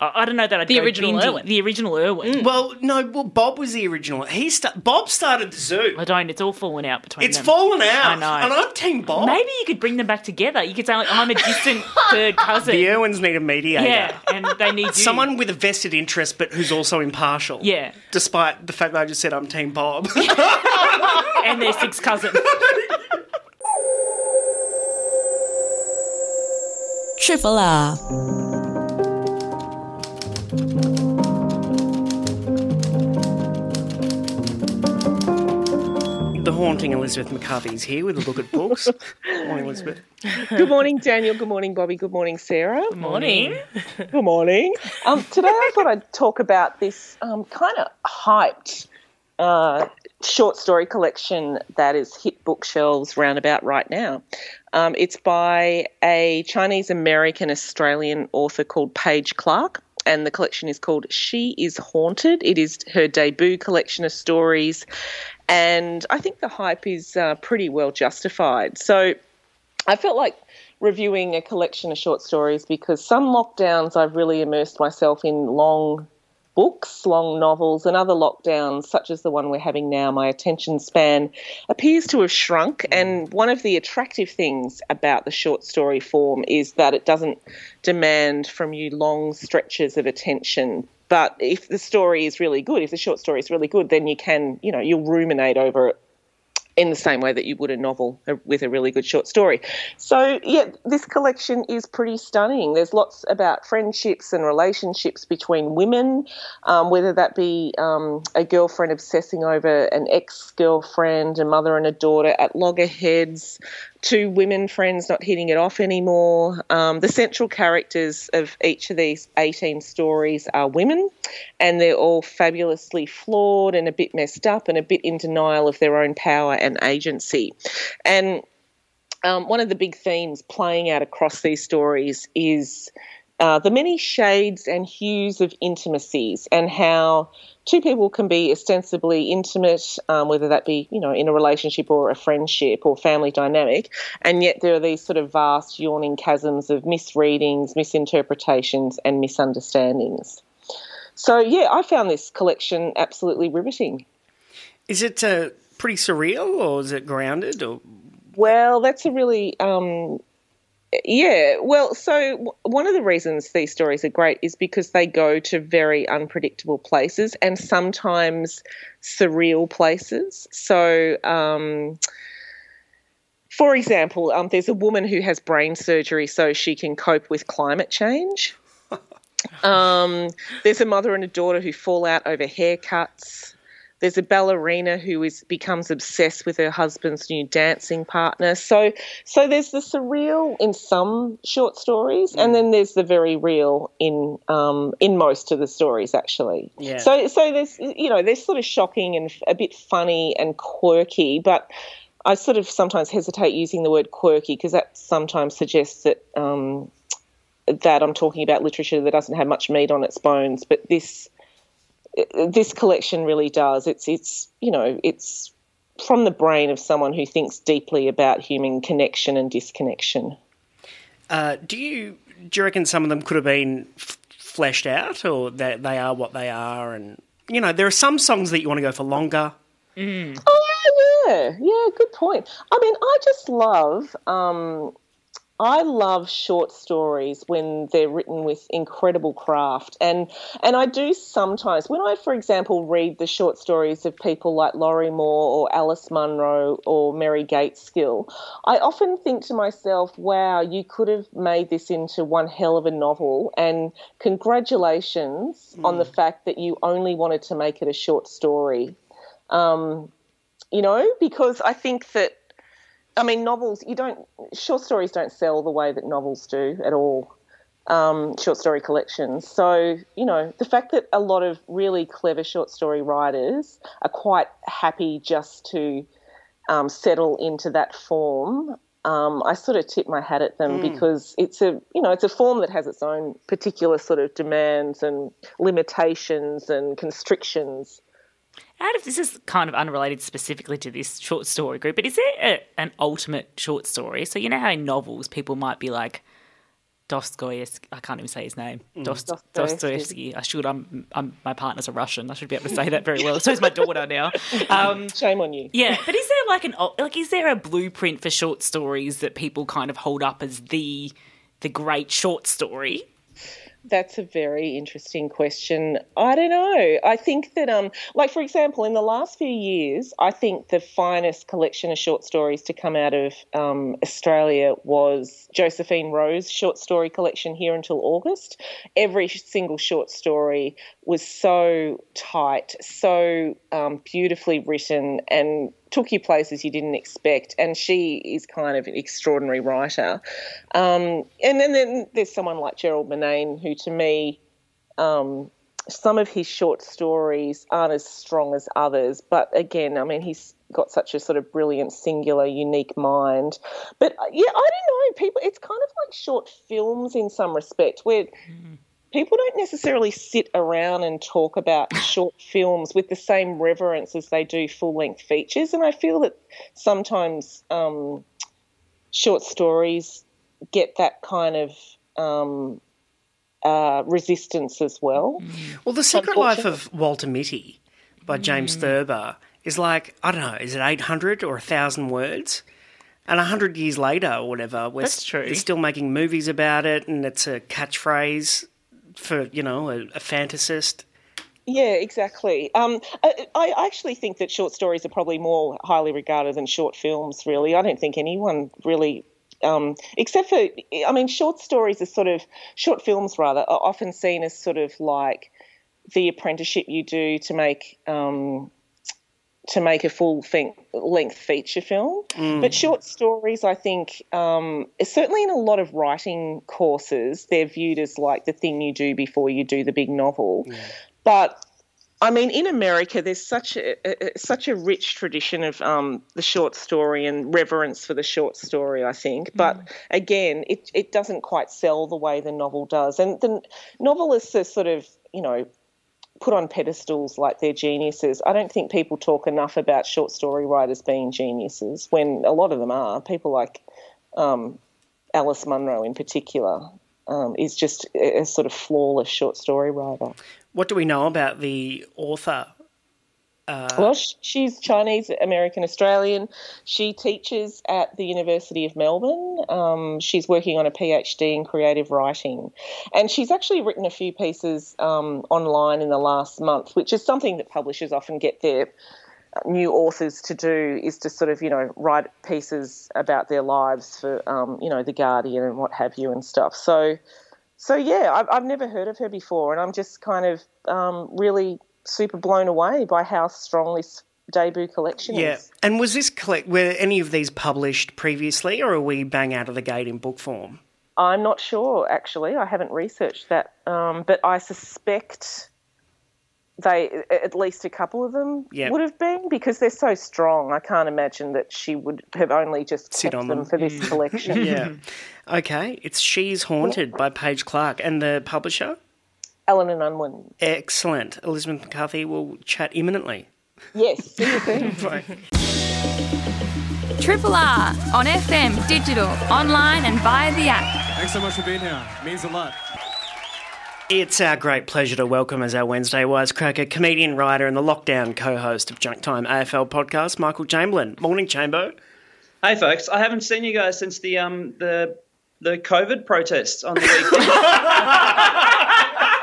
I, I don't know that I'd The go original Bindi. Irwin. The original Irwin. Mm. Well, no, well, Bob was the original. He sta- Bob started the zoo. I don't. It's all fallen out between It's them. It's fallen out. I know. And I'm Team Bob. Maybe you could bring them back together. You could say, like, I'm a distant third cousin. The Irwins need a mediator. yeah, and they need you. Someone with a vested interest, but who's also impartial. Yeah. Despite the fact that I just said I'm Team Bob. and their six cousins. Triple R. haunting Elizabeth McCarthy's here with a look at books. Morning, Elizabeth. Good morning, Daniel. Good morning, Bobby. Good morning, Sarah. Good morning. Good morning. Um, today I thought I'd talk about this um, kind of hyped uh, short story collection that is hit bookshelves round about right now. Um, it's by a Chinese American Australian author called Paige Clark. And the collection is called She is Haunted. It is her debut collection of stories. And I think the hype is uh, pretty well justified. So I felt like reviewing a collection of short stories because some lockdowns I've really immersed myself in long books, long novels, and other lockdowns, such as the one we're having now, my attention span appears to have shrunk. And one of the attractive things about the short story form is that it doesn't demand from you long stretches of attention. But if the story is really good, if the short story is really good, then you can, you know, you'll ruminate over it in the same way that you would a novel with a really good short story. So, yeah, this collection is pretty stunning. There's lots about friendships and relationships between women, um, whether that be um, a girlfriend obsessing over an ex girlfriend, a mother and a daughter at loggerheads, two women friends not hitting it off anymore. Um, the central characters of each of these 18 stories are women, and they're all fabulously flawed and a bit messed up and a bit in denial of their own power and agency. And um, one of the big themes playing out across these stories is uh, the many shades and hues of intimacies and how two people can be ostensibly intimate, um, whether that be you know in a relationship or a friendship or family dynamic, and yet there are these sort of vast yawning chasms of misreadings, misinterpretations, and misunderstandings. So yeah, I found this collection absolutely riveting. Is it uh, pretty surreal or is it grounded? Or Well, that's a really um, yeah. Well, so w- one of the reasons these stories are great is because they go to very unpredictable places and sometimes surreal places. So. Um, for example, um, there's a woman who has brain surgery so she can cope with climate change. Um, there's a mother and a daughter who fall out over haircuts. There's a ballerina who is becomes obsessed with her husband's new dancing partner. So, so there's the surreal in some short stories, and then there's the very real in um, in most of the stories, actually. Yeah. So, so there's you know there's sort of shocking and a bit funny and quirky, but I sort of sometimes hesitate using the word quirky because that sometimes suggests that um, that I'm talking about literature that doesn't have much meat on its bones. But this this collection really does. It's it's you know it's from the brain of someone who thinks deeply about human connection and disconnection. uh, do you do you reckon some of them could have been f- fleshed out, or that they are what they are? And you know, there are some songs that you want to go for longer. Oh yeah, yeah, good point. I mean, I just love um, I love short stories when they're written with incredible craft, and and I do sometimes when I, for example, read the short stories of people like Lorrie Moore or Alice Munro or Mary Gaitskill, I often think to myself, "Wow, you could have made this into one hell of a novel." And congratulations on the fact that you only wanted to make it a short story. Um, you know, because I think that I mean, novels, you don't, short stories don't sell the way that novels do at all, um, short story collections. So, you know, the fact that a lot of really clever short story writers are quite happy just to um, settle into that form. Um, I sort of tip my hat at them because it's a you know it's a form that has its own particular sort of demands and limitations and constrictions. Out of this is kind of unrelated specifically to this short story group, but is there a, an ultimate short story? So you know how in novels people might be like, Dostoevsky. I can't even say his name. Mm. Dost- Dostoevsky. Dostoevsky. I should. I'm, I'm. My partner's a Russian. I should be able to say that very well. So is my daughter now. Um, Shame on you. yeah, but is there like an like is there a blueprint for short stories that people kind of hold up as the the great short story? That's a very interesting question. I don't know. I think that, um, like for example, in the last few years, I think the finest collection of short stories to come out of um, Australia was Josephine Rowe's short story collection here until August. Every single short story was so tight, so um, beautifully written, and took you places you didn't expect. And she is kind of an extraordinary writer. Um, and then, then there's someone like Gerald Murnane, who to me, um, some of his short stories aren't as strong as others. But again, I mean, he's got such a sort of brilliant, singular, unique mind. But yeah, I don't know. People, it's kind of like short films in some respect, where people don't necessarily sit around and talk about short films with the same reverence as they do full length features. And I feel that sometimes um, short stories get that kind of um, uh, resistance as well. Well, The Secret Life of Walter Mitty by James Thurber is like, I don't know, is it 800 or 1,000 words? And a 100 years later or whatever, we're, That's true. they're still making movies about it and it's a catchphrase for, you know, a, a fantasist. Yeah, exactly. Um, I, I actually think that short stories are probably more highly regarded than short films, really. I don't think anyone really. Um, except for, I mean, short stories are sort of, short films rather, are often seen as sort of like the apprenticeship you do to make um, to make a full length feature film. But short stories, I think, um, certainly in a lot of writing courses, they're viewed as like the thing you do before you do the big novel. But I mean, in America, there's such a, a such a rich tradition of um, the short story and reverence for the short story. I think, but again, it it doesn't quite sell the way the novel does, and the novelists are sort of you know put on pedestals like they're geniuses. I don't think people talk enough about short story writers being geniuses when a lot of them are. People like um, Alice Munro, in particular, um, is just a, a sort of flawless short story writer. What do we know about the author? Well, she's Chinese American Australian. She teaches at the University of Melbourne. Um, she's working on a PhD in creative writing, and she's actually written a few pieces um, online in the last month, which is something that publishers often get their new authors to do is to sort of you know write pieces about their lives for um, you know the Guardian and what have you and stuff. So. So yeah, I've, I've never heard of her before, and I'm just kind of um, really super blown away by how strong this debut collection Yeah. is. And was this collect? Were any of these published previously, or are we bang out of the gate in book form? I'm not sure actually. I haven't researched that, um, but I suspect they at least a couple of them Yep. would have been because they're so strong. I can't imagine that she would have only just Sit kept on them, them. for this collection. Yeah. okay. It's She's Haunted by Paige Clark and the publisher. Allen and Unwin. Excellent. Elizabeth McCarthy will chat imminently. Yes, see you soon. Triple R on FM, digital, online, and via the app. Thanks so much for being here. It means a lot. It's our great pleasure to welcome as our Wednesday wisecracker, comedian, writer, and the lockdown co-host of Junk Time AFL podcast, Michael Chamberlin. Morning, Chambo. Hey folks, I haven't seen you guys since the um the the COVID protests on the weekend.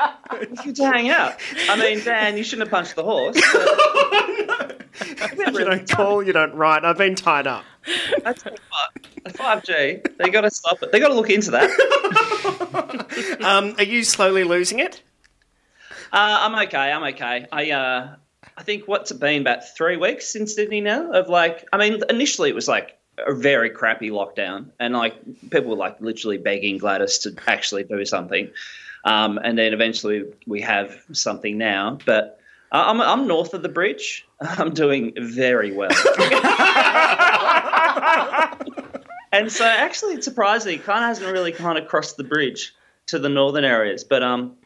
good to hang out. I mean, Dan, you shouldn't have punched the horse. But You don't call, you don't write. I've been tied up. that's five G. They got to stop it. They got to look into that. Um, are you slowly losing it? Uh, I'm okay. I'm okay. I uh, I think what's it been about three weeks in Sydney now? Of like, I mean, initially it was like a very crappy lockdown, and like people were like literally begging Gladys to actually do something, um, and then eventually we have something now. But uh, I'm I'm north of the bridge. I'm doing very well. and so actually, it's surprising. Kind of hasn't really kind of crossed the bridge to the northern areas, but um.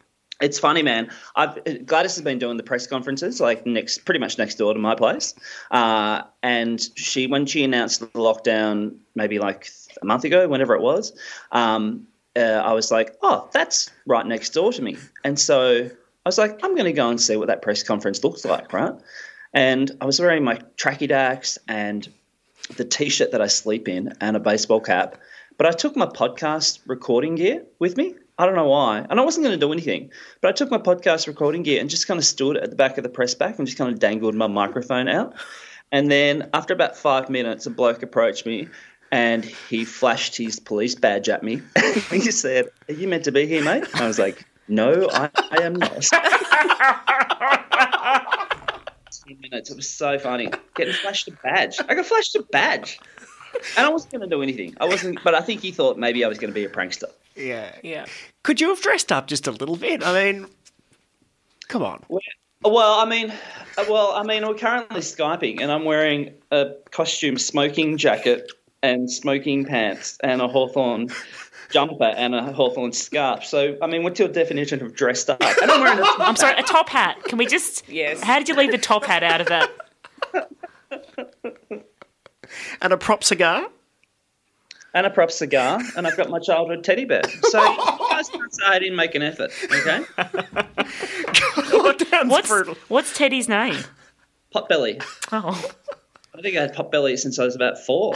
It's funny, man. I've, Gladys has been doing the press conferences, like next, pretty much next door to my place. Uh, and she, when she announced the lockdown, maybe like a month ago, whenever it was, um, uh, I was like, oh, that's right next door to me. And so I was like, I'm going to go and see what that press conference looks like, right? And I was wearing my tracky dacks and the t-shirt that I sleep in and a baseball cap. But I took my podcast recording gear with me. I don't know why. And I wasn't going to do anything. But I took my podcast recording gear and just kind of stood at the back of the press back and just kind of dangled my microphone out. And then after about five minutes, a bloke approached me and he flashed his police badge at me. he said, Are you meant to be here, mate? I was like, No, I, I am not. 10 minutes. It was so funny. Getting flashed a badge. I got flashed a badge. And I wasn't going to do anything. I wasn't, but I think he thought maybe I was going to be a prankster. Yeah. Yeah. Could you have dressed up just a little bit? I mean, come on. Well, I mean, well, I mean, we're currently skyping, and I'm wearing a costume smoking jacket and smoking pants and a Hawthorn jumper and a Hawthorn scarf. So, I mean, what's your definition of dressed up? And I'm wearing a I'm sorry, a top hat. Can we just? Yes. How did you leave the top hat out of that? And a prop cigar? and a prop cigar, and I've got my childhood teddy bear. So, guys I didn't make an effort, okay? What's what's Teddy's name? Potbelly. Oh, I think I had potbelly since I was about four.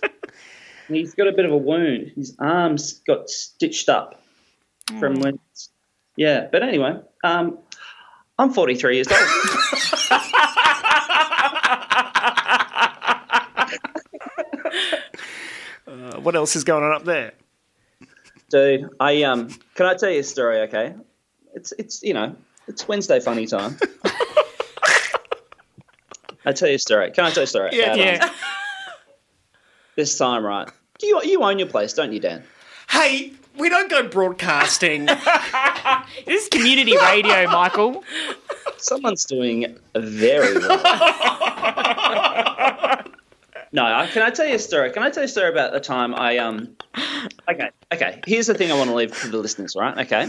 He's got a bit of a wound. His arms got stitched up from when. Yeah, but anyway, um, I'm 43 years old. Uh, what else is going on up there? Dude, I um, can I tell you a story? Okay, it's it's you know it's Wednesday funny time. I tell you a story. Can I tell you a story? Yeah, About, yeah. This time, right? Do you you own your place, don't you, Dan? Hey, we don't go broadcasting. this is community radio, Michael. Someone's doing very well. no, can I tell you a story? Can I tell you a story about the time I um? Okay, okay. Here's the thing I want to leave to the listeners, right? Okay.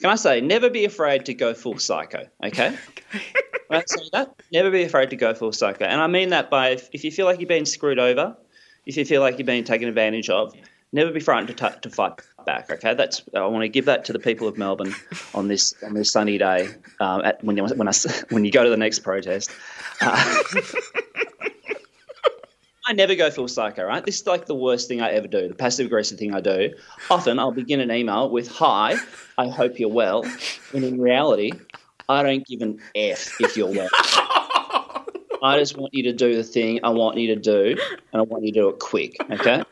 Can I say never be afraid to go full psycho? Okay. I say that, never be afraid to go full psycho, and I mean that by if, if you feel like you're being screwed over, if you feel like you're being taken advantage of, never be frightened to, t- to fight back. Okay, that's I want to give that to the people of Melbourne on this on this sunny day um, at, when you when I when you go to the next protest. Uh, I never go full psycho, right? This is like the worst thing I ever do, the passive aggressive thing I do. Often I'll begin an email with, Hi, I hope you're well. When in reality, I don't give an F if you're well. I just want you to do the thing I want you to do, and I want you to do it quick, okay?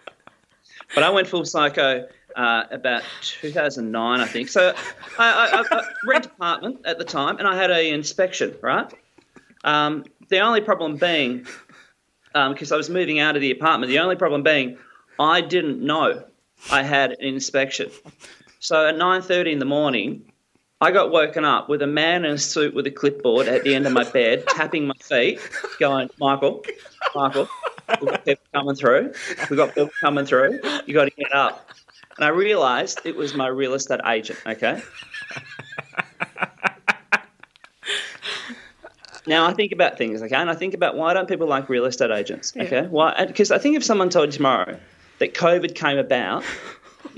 But I went full psycho uh, about 2009, I think. So I, I, I, rent apartment at the time, and I had a inspection, right? Um, the only problem being, because I was moving out of the apartment, the only problem being I didn't know I had an inspection. So at 9.30 in the morning, I got woken up with a man in a suit with a clipboard at the end of my bed, tapping my feet, going, Michael, Michael, we've got people coming through. We've got people coming through. you got to get up. And I realised it was my real estate agent, okay? Now I think about things, okay, and I think about why don't people like real estate agents, okay? Why? Because I think if someone told you tomorrow that COVID came about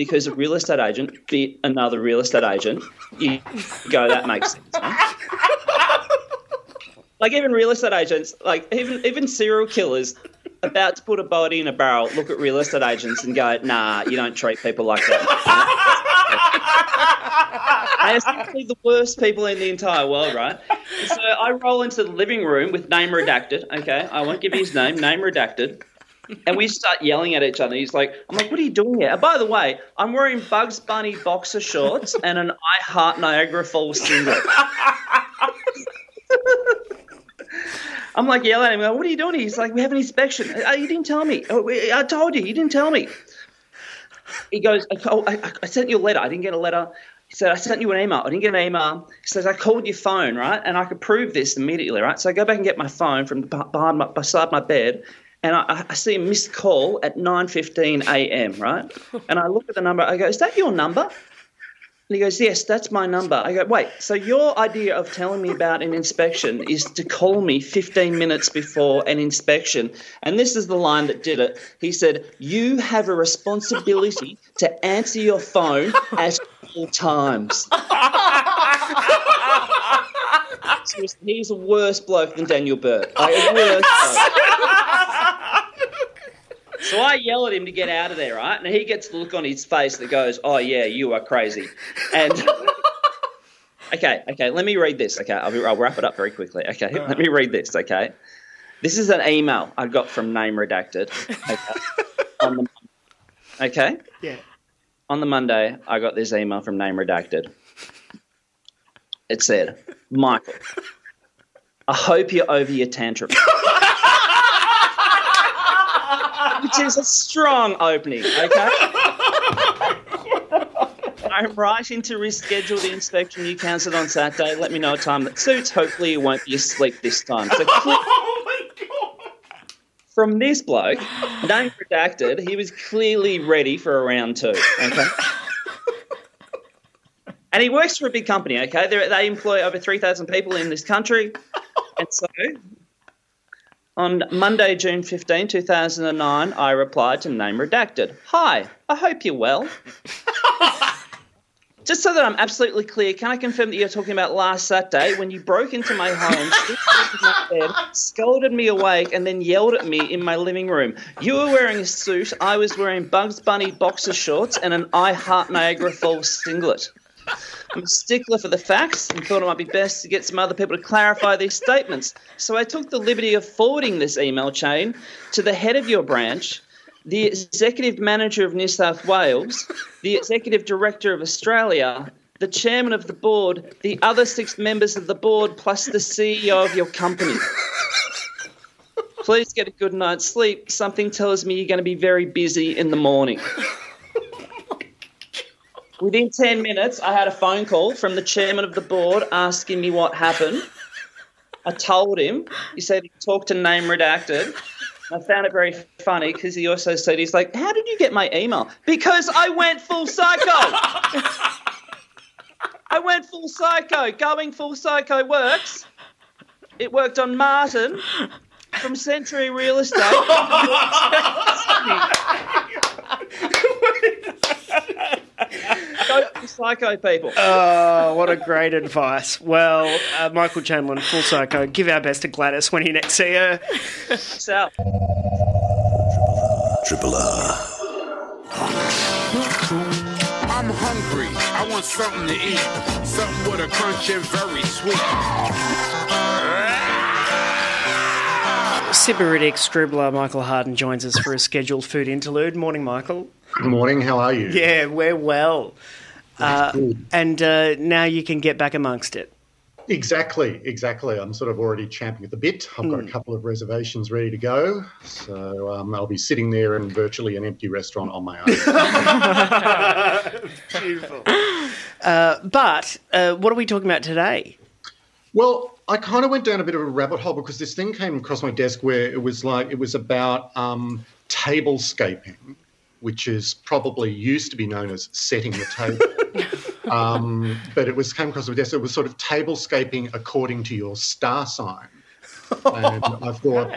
because a real estate agent bit another real estate agent, you go, that makes sense. Huh? like even real estate agents, like even even serial killers about to put a body in a barrel, look at real estate agents and go, nah, you don't treat people like that. They are simply the worst people in the entire world, right? So I roll into the living room with name redacted. Okay, I won't give his name, name redacted. And we start yelling at each other. He's like, I'm like, what are you doing here? And by the way, I'm wearing Bugs Bunny boxer shorts and an I Heart Niagara Falls singlet. I'm like yelling at him, like, what are you doing? He's like, we have an inspection. Oh, you didn't tell me. Oh, I told you, you didn't tell me. He goes, oh, I, I sent you a letter. I didn't get a letter. He said, I sent you an email. I didn't get an email. He says, I called your phone, right? And I could prove this immediately, right? So I go back and get my phone from beh- behind my, beside my bed, and I, I see a missed call at 9.15 a.m., right? And I look at the number. I go, is that your number? And he goes, Yes, that's my number. I go, Wait, so your idea of telling me about an inspection is to call me 15 minutes before an inspection. And this is the line that did it. He said, You have a responsibility to answer your phone at all times. He's a worse bloke than Daniel Burt. Like, worse bloke. So I yell at him to get out of there, right? And he gets the look on his face that goes, "Oh yeah, you are crazy." And okay, okay, let me read this. Okay, I'll, I'll wrap it up very quickly. Okay, let me read this. Okay, this is an email I got from Name Redacted. Okay, on the, okay, Yeah. on the Monday, I got this email from Name Redacted. It said, "Michael, I hope you're over your tantrum." Which is a strong opening, okay? I'm writing to reschedule the inspection you cancelled on Saturday. Let me know a time that suits. Hopefully, you won't be asleep this time. So, cle- oh from this bloke, name redacted, he was clearly ready for a round two. Okay. And he works for a big company, okay? They're, they employ over 3,000 people in this country. And so, on Monday, June 15, 2009, I replied to Name Redacted Hi, I hope you're well. Just so that I'm absolutely clear, can I confirm that you're talking about last Saturday when you broke into my home, slipped into my bed, scolded me awake, and then yelled at me in my living room? You were wearing a suit, I was wearing Bugs Bunny boxer shorts and an I Heart Niagara Falls singlet. I'm a stickler for the facts and thought it might be best to get some other people to clarify these statements. So I took the liberty of forwarding this email chain to the head of your branch, the executive manager of New South Wales, the executive director of Australia, the chairman of the board, the other six members of the board, plus the CEO of your company. Please get a good night's sleep. Something tells me you're going to be very busy in the morning. Within 10 minutes, I had a phone call from the chairman of the board asking me what happened. I told him. He said he talked to name redacted. I found it very funny because he also said, he's like, How did you get my email? Because I went full psycho. I went full psycho. Going full psycho works. It worked on Martin from Century Real Estate. Go full psycho people. Oh, what a great advice. Well, uh, Michael Chamberlin, full psycho, give our best to Gladys when you next see her. So. Triple R. I'm hungry. I want something to eat. Something with a crunch and very sweet. Sybaritic scribbler Michael Harden joins us for a scheduled food interlude. Morning, Michael. Good morning. How are you? Yeah, we're well. Uh, and uh, now you can get back amongst it. Exactly, exactly. I'm sort of already champing at the bit. I've got a Mm. couple of reservations ready to go. So um, I'll be sitting there in virtually an empty restaurant on my own. Beautiful. Uh, but uh, what are we talking about today? Well, I kind of went down a bit of a rabbit hole because this thing came across my desk where it was like it was about um, tablescaping, which is probably used to be known as setting the table. um, but it was came across with desk. It was sort of tablescaping according to your star sign, and I thought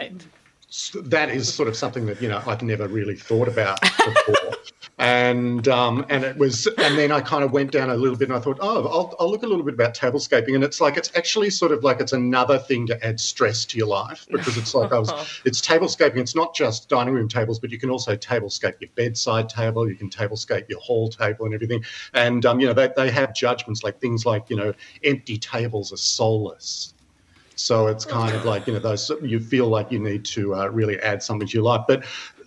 s- that is sort of something that you know I'd never really thought about before. And um, and it was, and then I kind of went down a little bit, and I thought, oh, I'll, I'll look a little bit about tablescaping, and it's like it's actually sort of like it's another thing to add stress to your life because it's like I was, it's tablescaping. It's not just dining room tables, but you can also tablescape your bedside table, you can tablescape your hall table, and everything. And um, you know they they have judgments like things like you know empty tables are soulless. So it's kind of like you know those you feel like you need to uh, really add something to your life. But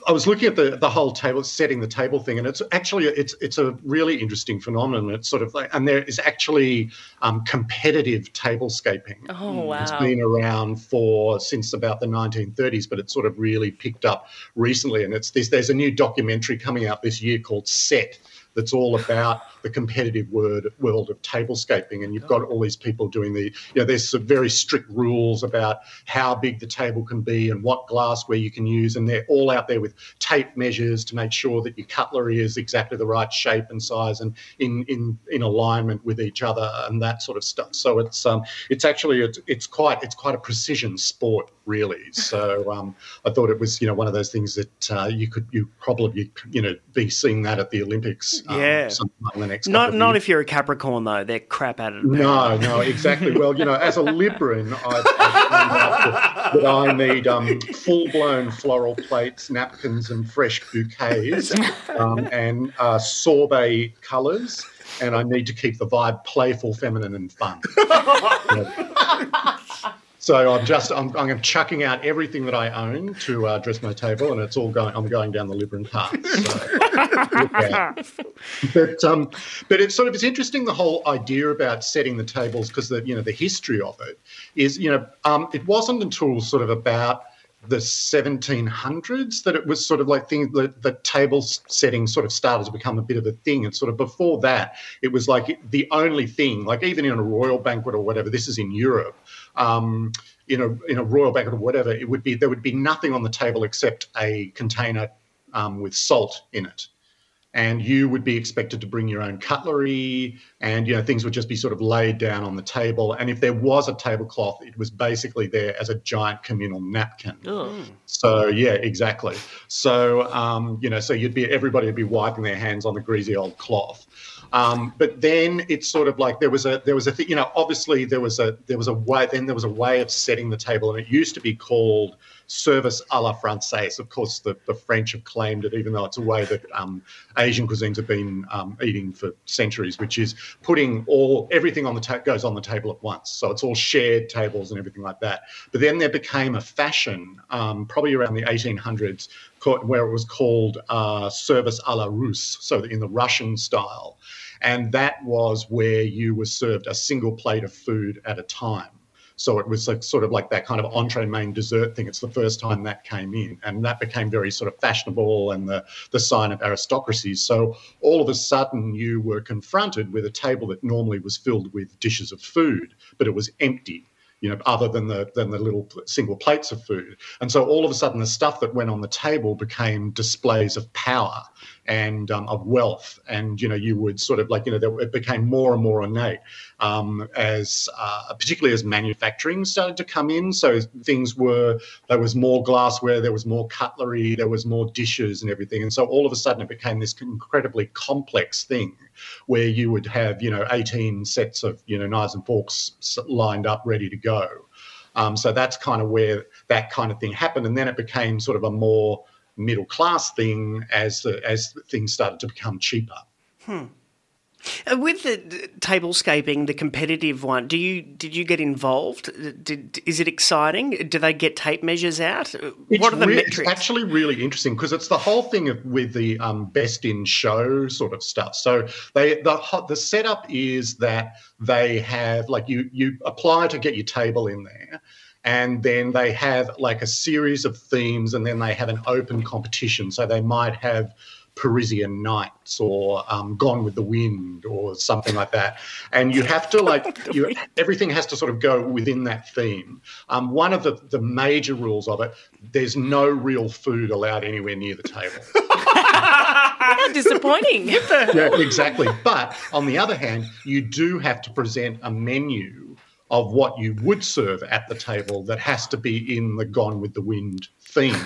I was looking at the the whole table setting the table thing, and it's actually it's it's a really interesting phenomenon. It's sort of like and there is actually um, competitive tablescaping. Oh, wow! It's been around for since about the 1930s, but it's sort of really picked up recently. And it's this there's a new documentary coming out this year called Set that's all about the competitive word, world of tablescaping. And you've got all these people doing the, you know, there's some very strict rules about how big the table can be and what glassware you can use. And they're all out there with tape measures to make sure that your cutlery is exactly the right shape and size and in, in, in alignment with each other and that sort of stuff. So it's, um, it's actually, it's, it's quite, it's quite a precision sport really. So um, I thought it was, you know, one of those things that uh, you could, you probably, you know, be seeing that at the Olympics. Um, Yeah. sometime in the next Not not years. if you're a Capricorn though. They're crap at it. No, no, exactly. Well, you know, as a Libran, I, that, I need um, full-blown floral plates, napkins, and fresh bouquets, um, and uh, sorbet colours, and I need to keep the vibe playful, feminine, and fun. So I'm just I'm, I'm chucking out everything that I own to uh, dress my table, and it's all going. I'm going down the Libran path. So, but um, but it's sort of it's interesting the whole idea about setting the tables because the you know the history of it is you know um, it wasn't until sort of about the 1700s that it was sort of like things that the table setting sort of started to become a bit of a thing and sort of before that it was like the only thing like even in a royal banquet or whatever this is in europe um, in a in a royal banquet or whatever it would be there would be nothing on the table except a container um, with salt in it. And you would be expected to bring your own cutlery and you know things would just be sort of laid down on the table. And if there was a tablecloth it was basically there as a giant communal napkin. Oh. so yeah exactly. So um, you know so you'd be everybody would be wiping their hands on the greasy old cloth um, but then it's sort of like there was a there was a th- you know obviously there was a there was a way then there was a way of setting the table and it used to be called service à la française. Of course, the, the French have claimed it, even though it's a way that um, Asian cuisines have been um, eating for centuries, which is putting all everything on the ta- goes on the table at once. So it's all shared tables and everything like that. But then there became a fashion, um, probably around the 1800s, ca- where it was called uh, service à la russe, so in the Russian style. And that was where you were served a single plate of food at a time. So it was like sort of like that kind of entree, main, dessert thing. It's the first time that came in, and that became very sort of fashionable and the the sign of aristocracy. So all of a sudden, you were confronted with a table that normally was filled with dishes of food, but it was empty. You know, other than the than the little single plates of food, and so all of a sudden, the stuff that went on the table became displays of power and um, of wealth, and you know, you would sort of like you know, it became more and more innate um, as uh, particularly as manufacturing started to come in. So things were there was more glassware, there was more cutlery, there was more dishes and everything, and so all of a sudden it became this incredibly complex thing where you would have you know 18 sets of you know knives and forks lined up ready to go. Um, so that's kind of where that kind of thing happened, and then it became sort of a more middle class thing as the, as things started to become cheaper. Hmm. Uh, With the tablescaping, the competitive one, do you did you get involved? Did, is it exciting? Do they get tape measures out? Uh, It's what are the rea- metrics? It's actually really interesting because it's the whole thing of, with the um, best in show sort of stuff. So they the the setup is that they have like you you apply to get your table in there. And then they have like a series of themes, and then they have an open competition. So they might have Parisian Nights or um, Gone with the Wind or something like that. And you have to like you everything has to sort of go within that theme. Um, one of the, the major rules of it, there's no real food allowed anywhere near the table. How disappointing. yeah, exactly. But on the other hand, you do have to present a menu of what you would serve at the table that has to be in the Gone with the Wind theme.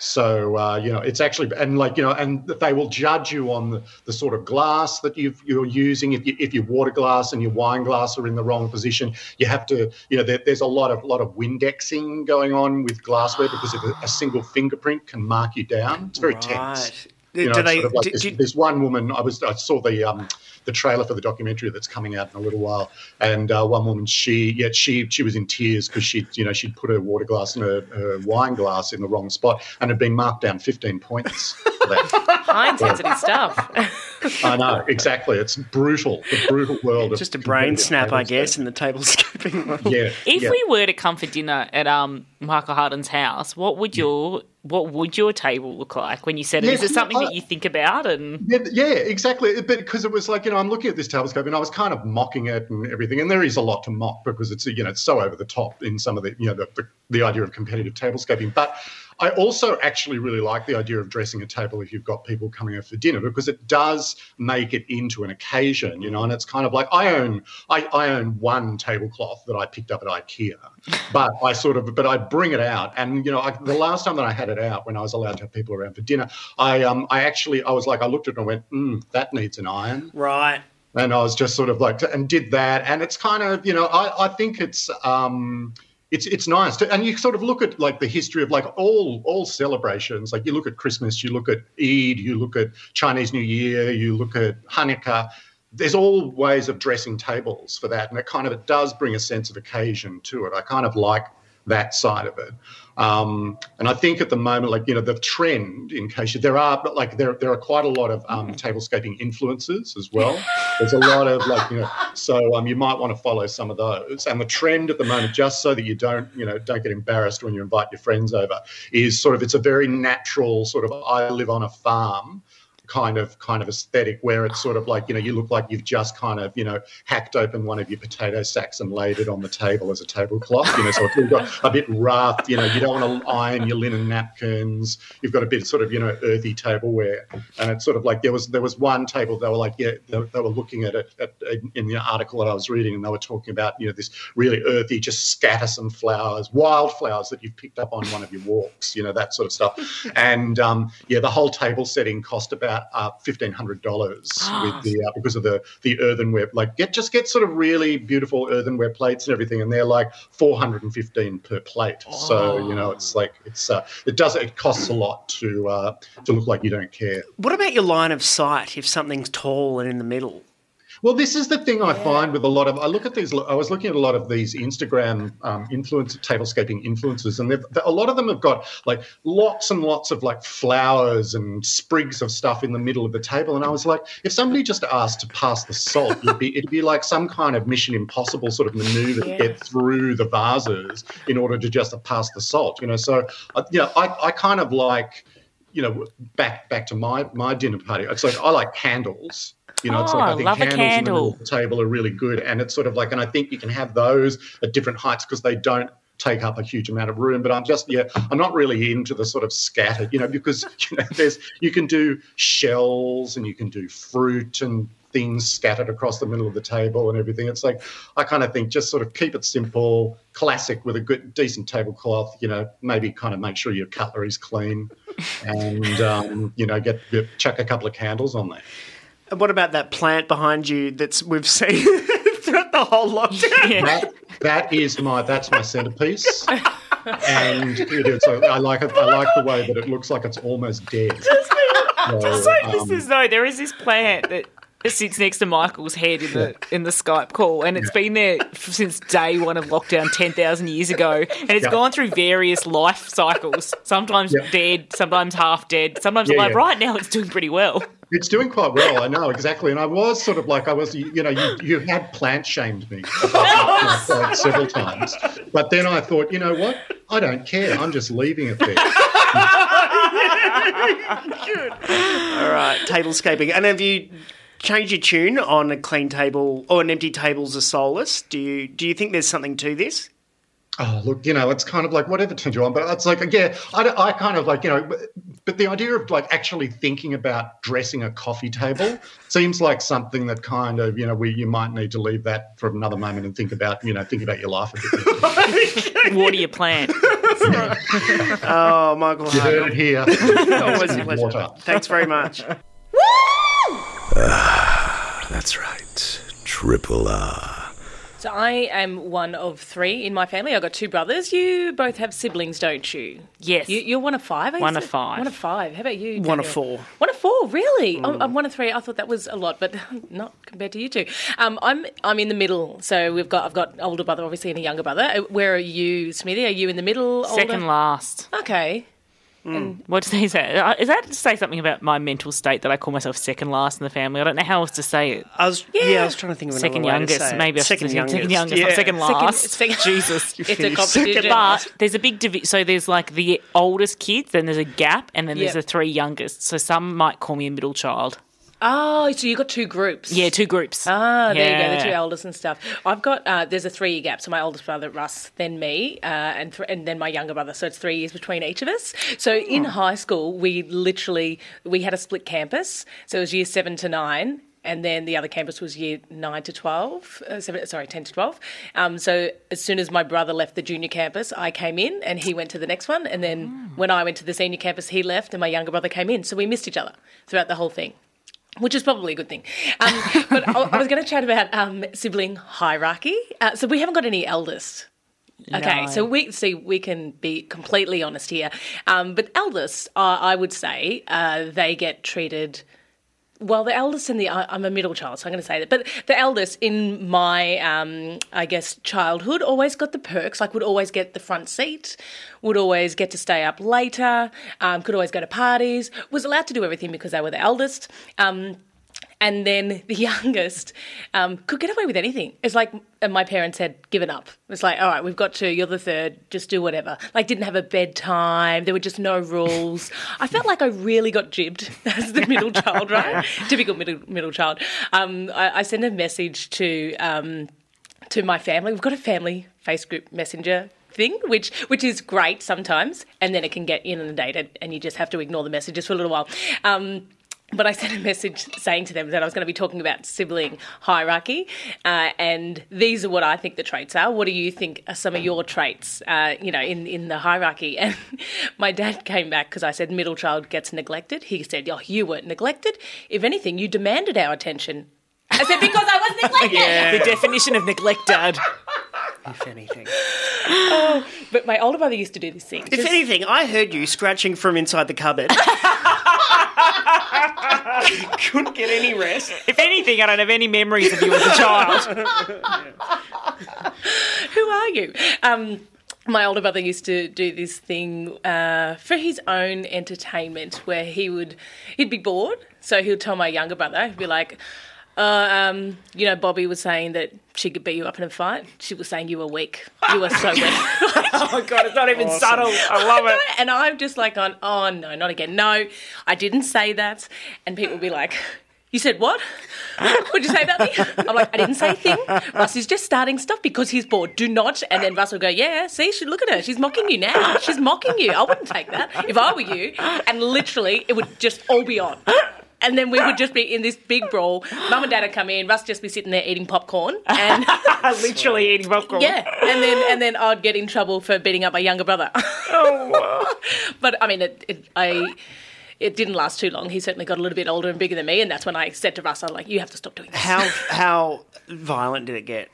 So uh, you know, it's actually and like you know, and they will judge you on the, the sort of glass that you've, you're using. If you, if your water glass and your wine glass are in the wrong position, you have to you know there, there's a lot of lot of Windexing going on with glassware because if a, a single fingerprint can mark you down, it's very tense. You know, do they? sort of like this, this one woman. I was I saw the um, the trailer for the documentary that's coming out in a little while, and uh, one woman she yeah she she was in tears because she you know she'd put her water glass and her, her wine glass in the wrong spot and had been marked down fifteen points. High intensity stuff. I know exactly. It's brutal. The brutal world. Just a brain snap, I guess, in the tablescaping world. Yeah. If yeah. we were to come for dinner at um Michael Harden's house, what would your what would your table look like when you said it? Yeah, Is it something I- that you think about? And Yeah, yeah, exactly. But because it was like you know, I'm looking at this tablescape and I was kind of mocking it and everything, and there is a lot to mock because it's you know it's so over the top in some of the you know the, the, the idea of competitive tablescaping. But I also actually really like the idea of dressing a table if you've got people coming over for dinner because it does make it into an occasion, you know. And it's kind of like I own I, I own one tablecloth that I picked up at IKEA, but I sort of but I bring it out, and you know, I, the last time that I had it out when I was allowed to have people around for dinner, I um I actually I was like I looked at it and I went, mm, that needs an iron. Right. And I was just sort of like, and did that, and it's kind of, you know, I, I think it's, um, it's it's nice to, and you sort of look at like the history of like all all celebrations. Like you look at Christmas, you look at Eid, you look at Chinese New Year, you look at Hanukkah. There's all ways of dressing tables for that, and it kind of it does bring a sense of occasion to it. I kind of like that side of it. Um, and I think at the moment, like you know, the trend in case you, there are but like there there are quite a lot of um, tablescaping influences as well. There's a lot of like you know, so um, you might want to follow some of those. And the trend at the moment, just so that you don't you know don't get embarrassed when you invite your friends over, is sort of it's a very natural sort of I live on a farm kind of kind of aesthetic where it's sort of like you know you look like you've just kind of you know hacked open one of your potato sacks and laid it on the table as a tablecloth you know so it's got a bit rough you know you don't want to iron your linen napkins. You've got a bit sort of you know earthy tableware. And it's sort of like there was there was one table they were like yeah they, they were looking at it at, in the article that I was reading and they were talking about you know this really earthy just scatter some flowers wildflowers that you've picked up on one of your walks you know that sort of stuff. And um, yeah the whole table setting cost about uh, fifteen hundred dollars with the uh, because of the the earthenware. Like get just get sort of really beautiful earthenware plates and everything, and they're like four hundred and fifteen per plate. So you know it's like it's uh, it does it costs a lot to uh, to look like you don't care. What about your line of sight if something's tall and in the middle? Well, this is the thing I find with a lot of. I look at these. I was looking at a lot of these Instagram um, influence tablescaping influencers, and they've- a lot of them have got like lots and lots of like flowers and sprigs of stuff in the middle of the table. And I was like, if somebody just asked to pass the salt, it'd be it'd be like some kind of Mission Impossible sort of maneuver to get through the vases in order to just pass the salt. You know, so uh, you know, I, I kind of like you know back back to my my dinner party. It's like I like candles. You know, it's Oh, like I oh, think love candles candle. of the table are really good, and it's sort of like, and I think you can have those at different heights because they don't take up a huge amount of room. But I'm just, yeah, I'm not really into the sort of scattered, you know, because you know, there's you can do shells and you can do fruit and things scattered across the middle of the table and everything. It's like I kind of think just sort of keep it simple, classic with a good, decent tablecloth. You know, maybe kind of make sure your cutlery's clean, and um, you know, get, get chuck a couple of candles on there. And what about that plant behind you that's we've seen throughout the whole lockdown? That, that is my that's my centerpiece, and it is, so I like it. I like the way that it looks like it's almost dead. So, Just so um, listeners know, there is this plant that sits next to Michael's head in the in the Skype call, and it's been there since day one of lockdown ten thousand years ago, and it's Yeah. gone through various life cycles. Sometimes Yeah. dead, sometimes half dead, sometimes Yeah, alive. yeah. Right now, it's doing pretty well. It's doing quite well, I know exactly. And I was sort of like I was, you know, you, you had plant shamed me about my several times, but then I thought, you know what? I don't care. I'm just leaving it there. All right, tablescaping. And have you changed your tune on a clean table or an empty table's a soulless? Do you do you think there's something to this? Oh, look, you know, it's kind of like whatever turns you on, but it's like, yeah, I, I kind of like, you know, but, but the idea of like actually thinking about dressing a coffee table seems like something that kind of, you know, we you might need to leave that for another moment and think about, you know, think about your life a bit. Water your plant. Oh, Michael You Hart. heard it here. Always a pleasure. Water. Thanks very much. That's right. Triple R. So I am one of three in my family. I've got two brothers. You both have siblings, don't you? Yes. You, you're one of five. are One of five. One of five. How about you? One of four. One of four. Really? I'm, I'm one of three. I thought that was a lot, but not compared to you two. Um, I'm I'm in the middle. So we've got I've got older brother, obviously, and a younger brother. Uh, Where are you, Smithy? Are you in the middle? Second last. Okay. And What does he say? Uh, Is that to say something about my mental state that I call myself second last in the family? I don't know how else to say it. I was yeah, I was trying to think of another second way to youngest. say. Maybe I should second say youngest. second youngest, Yeah. second Second- last. second- Jesus, It's a competition. But there's a big divi- so there's like the oldest kids, then there's a gap, and then there's Yep. the three youngest. So some might call me a middle child. Oh, so you got two groups. Yeah, two groups. Ah, there you go, the two elders and stuff. I've got uh, there's a three year gap. So my oldest brother Russ, then me, uh, and th- and then my younger brother. So it's three years between each of us. So in high school, we literally we had a split campus. So it was year seven to nine. And then the other campus was year nine to twelve, uh, seven, sorry, ten to twelve. Um, so as soon as my brother left the junior campus, I came in, and he went to the next one. And then when I went to the senior campus, he left, and my younger brother came in. So we missed each other throughout the whole thing which is probably a good thing. Um, but I, I was going to chat about um, sibling hierarchy. Uh, so we haven't got any eldest. Okay, No. so we see we can be completely honest here. Um, but eldest, uh, I would say, uh, they get treated. Well, the eldest in the I'm a middle child, so I'm going to say that. But the eldest in my, um, I guess, childhood always got the perks. Like would always get the front seat, would always get to stay up later, um, could always go to parties, was allowed to do everything because they were the eldest. Um, and then the youngest um, could get away with anything. It's like and my parents had given up. It's like, all right, we've got two, you're the third, just do whatever. Like, didn't have a bedtime, there were just no rules. I felt like I really got jibbed as the middle child, right? Typical middle middle child. Um, I, I sent a message to um, to my family. We've got a family face group messenger thing which which is great sometimes and then it can get inundated and you just have to ignore the messages for a little while um, but I sent a message saying to them that I was going to be talking about sibling hierarchy, uh, and these are what I think the traits are. What do you think are some of your traits, uh, you know, in, in the hierarchy? And my dad came back because I said middle child gets neglected. He said, "Oh, you weren't neglected. If anything, you demanded our attention." I said because I was neglected. yeah. The definition of neglect, Dad. If anything. Oh, but my older brother used to do this thing. If Just- anything, I heard you scratching from inside the cupboard. Couldn't get any rest. If anything, I don't have any memories of you as a child. Who are you? Um, my older brother used to do this thing uh, for his own entertainment where he would he'd be bored, so he would tell my younger brother, he'd be like, uh, um, you know, Bobby was saying that she could beat you up in a fight. She was saying you were weak. You were so weak. oh my god, it's not even subtle. I love it. and I'm just like on, oh no, not again. No, I didn't say that. And people will be like, you said what? What'd you say about me? I'm like, I didn't say a thing. Russ is just starting stuff because he's bored. Do not. And then Russ will go, yeah, see, she, look at her. She's mocking you now. She's mocking you. I wouldn't take that if I were you. And literally, it would just all be on. And then we would just be in this big brawl. Mum and Dad would come in. Russ just be sitting there eating popcorn, and Literally eating popcorn. yeah, and then and then I'd get in trouble for beating up my younger brother. Oh, but I mean, it, it I. It didn't last too long. He certainly got a little bit older and bigger than me, and that's when I said to Russ, "I'm like, you have to stop doing this." How how violent did it get?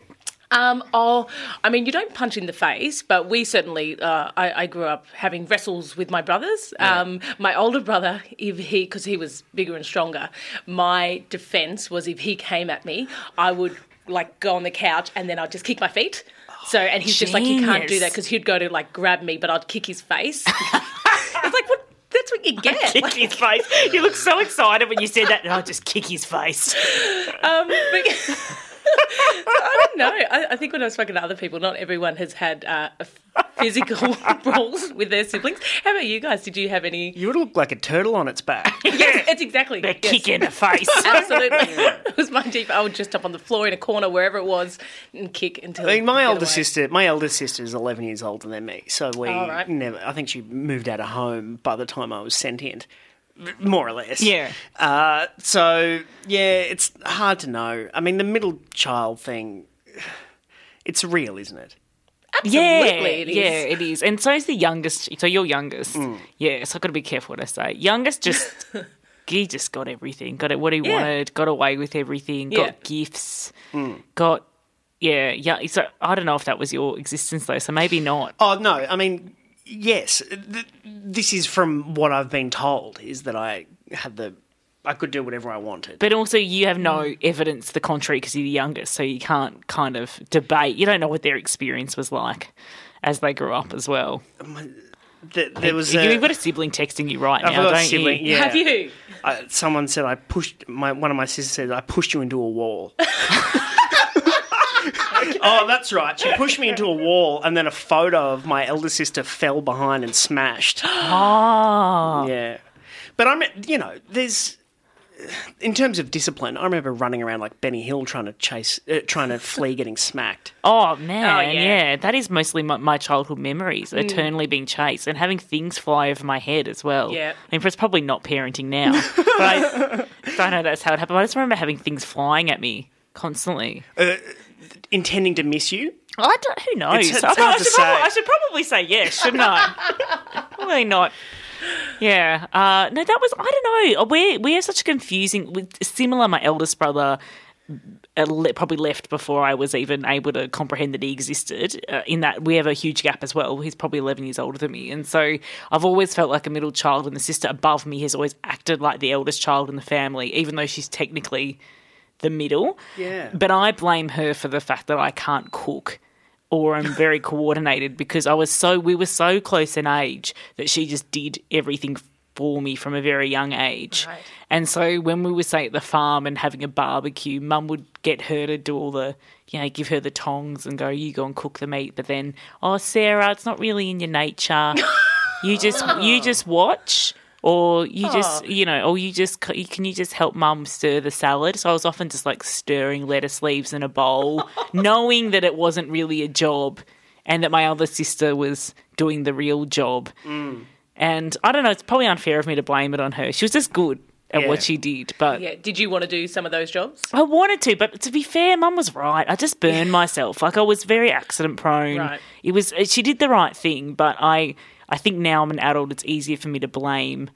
Um, oh, I mean, you don't punch in the face, but we certainly. Uh, I, I grew up having wrestles with my brothers. Um, my older brother, if he, because he was bigger and stronger, my defense was if he came at me, I would like go on the couch and then I'd just kick my feet. So, and he's just like, you can't do that because he'd go to like grab me, but I'd kick his face. it's like, what? That's what you get. kick Like- his face. You look so excited when you said that. Oh, just kick his face. Um, but I don't know. I, I think when I've spoken to other people, not everyone has had uh, physical brawls with their siblings. How about you guys? Did you have any? You would look like a turtle on its back. Yes, it's exactly. They're yes. kick in the face. Absolutely. it was my deep. I would just up on the floor in a corner, wherever it was, and kick until. I mean, my older away. sister, my elder sister is eleven years older than me, so we Oh, right. never. I think she moved out of home by the time I was sentient, more or less. Yeah. Uh, so yeah, it's hard to know. I mean, the middle child thing, it's real, isn't it? Yeah, Absolutely, it is. yeah, it is. And so is the youngest. So you're youngest. Yeah, so I've got to be careful what I say. Youngest just. He just got everything. Got it what he Yeah. wanted. Got away with everything. Yeah. Got gifts. Got yeah, yeah. So I don't know if that was your existence though. So maybe not. Oh no, I mean, yes. Th- this is from what I've been told is that I had the, I could do whatever I wanted. But also, you have no mm. evidence to the contrary because you're the youngest, so you can't kind of debate. You don't know what their experience was like as they grew up as well. th- there was You- a, You've got a sibling texting you right I've now, don't sibling, you? yeah. Have you? I, someone said I pushed my one of my sisters said I pushed you into a wall. Oh, that's right. She pushed me into a wall, and then a photo of my elder sister fell behind and smashed. Oh. Yeah, but I'm, you know, there's in terms of discipline. I remember running around like Benny Hill trying to chase, uh, trying to flee getting smacked. Oh man, Oh, yeah. yeah. that is mostly my, my childhood memories. Mm. Eternally being chased and having things fly over my head as well. Yeah. I mean, it's probably not parenting now, but I, I know that's how it happened. I just remember having things flying at me constantly. Uh, intending to miss you. I don't, who knows? It's- it's I, hard I to should probably, say. I should probably say yes, shouldn't I? probably not. Yeah. Uh, no, that was I don't know. We we are such a confusing. With similar, my eldest brother uh, probably left before I was even able to comprehend that he existed. Uh, in that we have a huge gap as well. He's probably eleven years older than me, and so I've always felt like a middle child, and the sister above me has always acted like the eldest child in the family, even though she's technically the middle. Yeah. But I blame her for the fact that I can't cook or I'm very coordinated because I was so we were so close in age that she just did everything for me from a very young age. Right. And so when we were say at the farm and having a barbecue, mum would get her to do all the you know, give her the tongs and go, You go and cook the meat, but then, oh Sarah, it's not really in your nature. you just you just watch or you just you know or you just can you just help mum stir the salad so i was often just like stirring lettuce leaves in a bowl knowing that it wasn't really a job and that my other sister was doing the real job mm. and i don't know it's probably unfair of me to blame it on her she was just good at Yeah. what she did but Yeah. Did you want to do some of those jobs? I wanted to, but to be fair, Mum was right. I just burned myself. Like I was very accident prone. Right. It was she did the right thing, but I I think now I'm an adult. It's easier for me to blame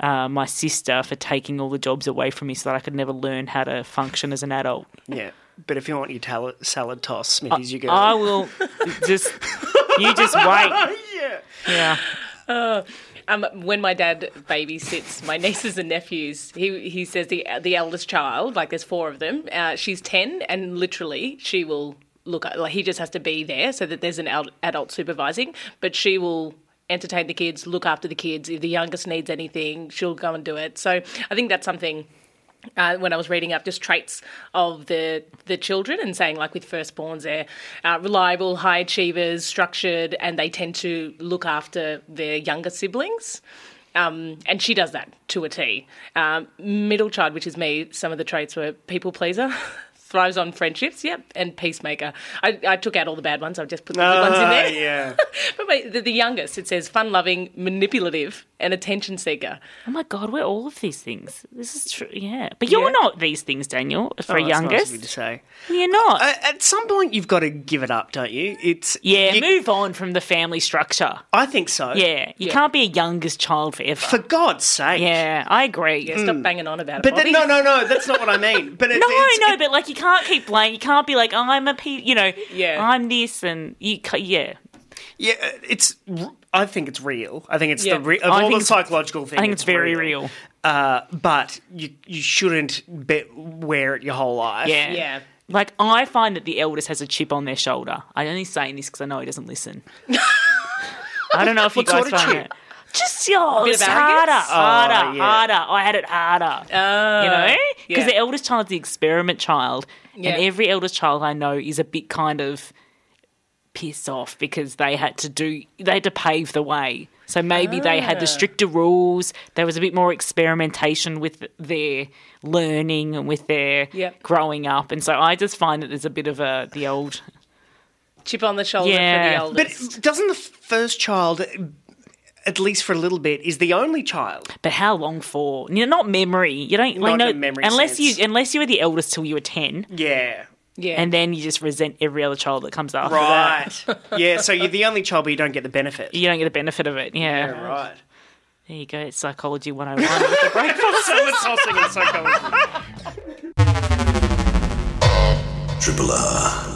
uh, my sister for taking all the jobs away from me, so that I could never learn how to function as an adult. Yeah, but if you want your tal- salad toss, Smithies, you go. I will just you just wait. yeah. Yeah. Uh, um, when my dad babysits my nieces and nephews, he he says the the eldest child, like there's four of them, uh, she's ten, and literally she will look. at- Like he just has to be there so that there's an adult supervising, but she will entertain the kids, look after the kids. If the youngest needs anything, she'll go and do it. So I think that's something uh, when I was reading up just traits of the the children and saying like with firstborns they're uh, reliable, high achievers, structured, and they tend to look after their younger siblings. Um, and she does that to a T. Um, middle child, which is me, some of the traits were people pleaser. Thrives on friendships, yep, and peacemaker. I, I took out all the bad ones. I've just put the good ones in Ah, there. yeah. But wait, the, the youngest, it says fun loving, manipulative, and attention seeker. Oh my god, we're all of these things. This is true. Yeah, but you're Yeah. not these things, Daniel. For Oh, a that's nice youngest, of you to say. you're not. Uh, at some point, you've got to give it up, don't you? It's yeah, you- move on from the family structure. I think so. Yeah, you can't be a youngest child forever. For God's sake. yeah, I agree. Yeah, stop banging on about it. But Bobby. then, no, no, no. That's not what I mean. But it, No, it's, no, but like you can't keep blaming. You can't be like, oh, I'm a pe, you know, Yeah. I'm this and you, ca- yeah. Yeah, it's. I think it's real. I think it's Yeah. the re- of I all the psychological things. I think it's very real. Uh, but you you shouldn't be, wear it your whole life. Yeah. Yeah. Like I find that the eldest has a chip on their shoulder. I'm only saying this because I know he doesn't listen. I don't know if you What guys sort of find chip? it. Just oh, bit it's harder, harder, Oh, yeah. harder. I had it harder. Oh, you know, because yeah. the eldest child's the experiment child, Yeah. and every eldest child I know is a bit kind of pissed off because they had to do they had to pave the way. So maybe they had the Ah. stricter rules. There was a bit more experimentation with their learning and with their Yep. growing up, and so I just find that there's a bit of a the old chip on the shoulder for the Yeah. But doesn't the first child, at least for a little bit, is the only child? But how long for? You know, not memory. You don't like Not no in memory unless sense. you unless you were the eldest till you were ten, Yeah. yeah, and then you just resent every other child that comes after that. Right. yeah. So you're the only child, but you don't get the benefit. You don't get the benefit of it. Yeah. Yeah, right. There you go. It's psychology 101 with the breakfast. Salad tossing and psychology. Triple R.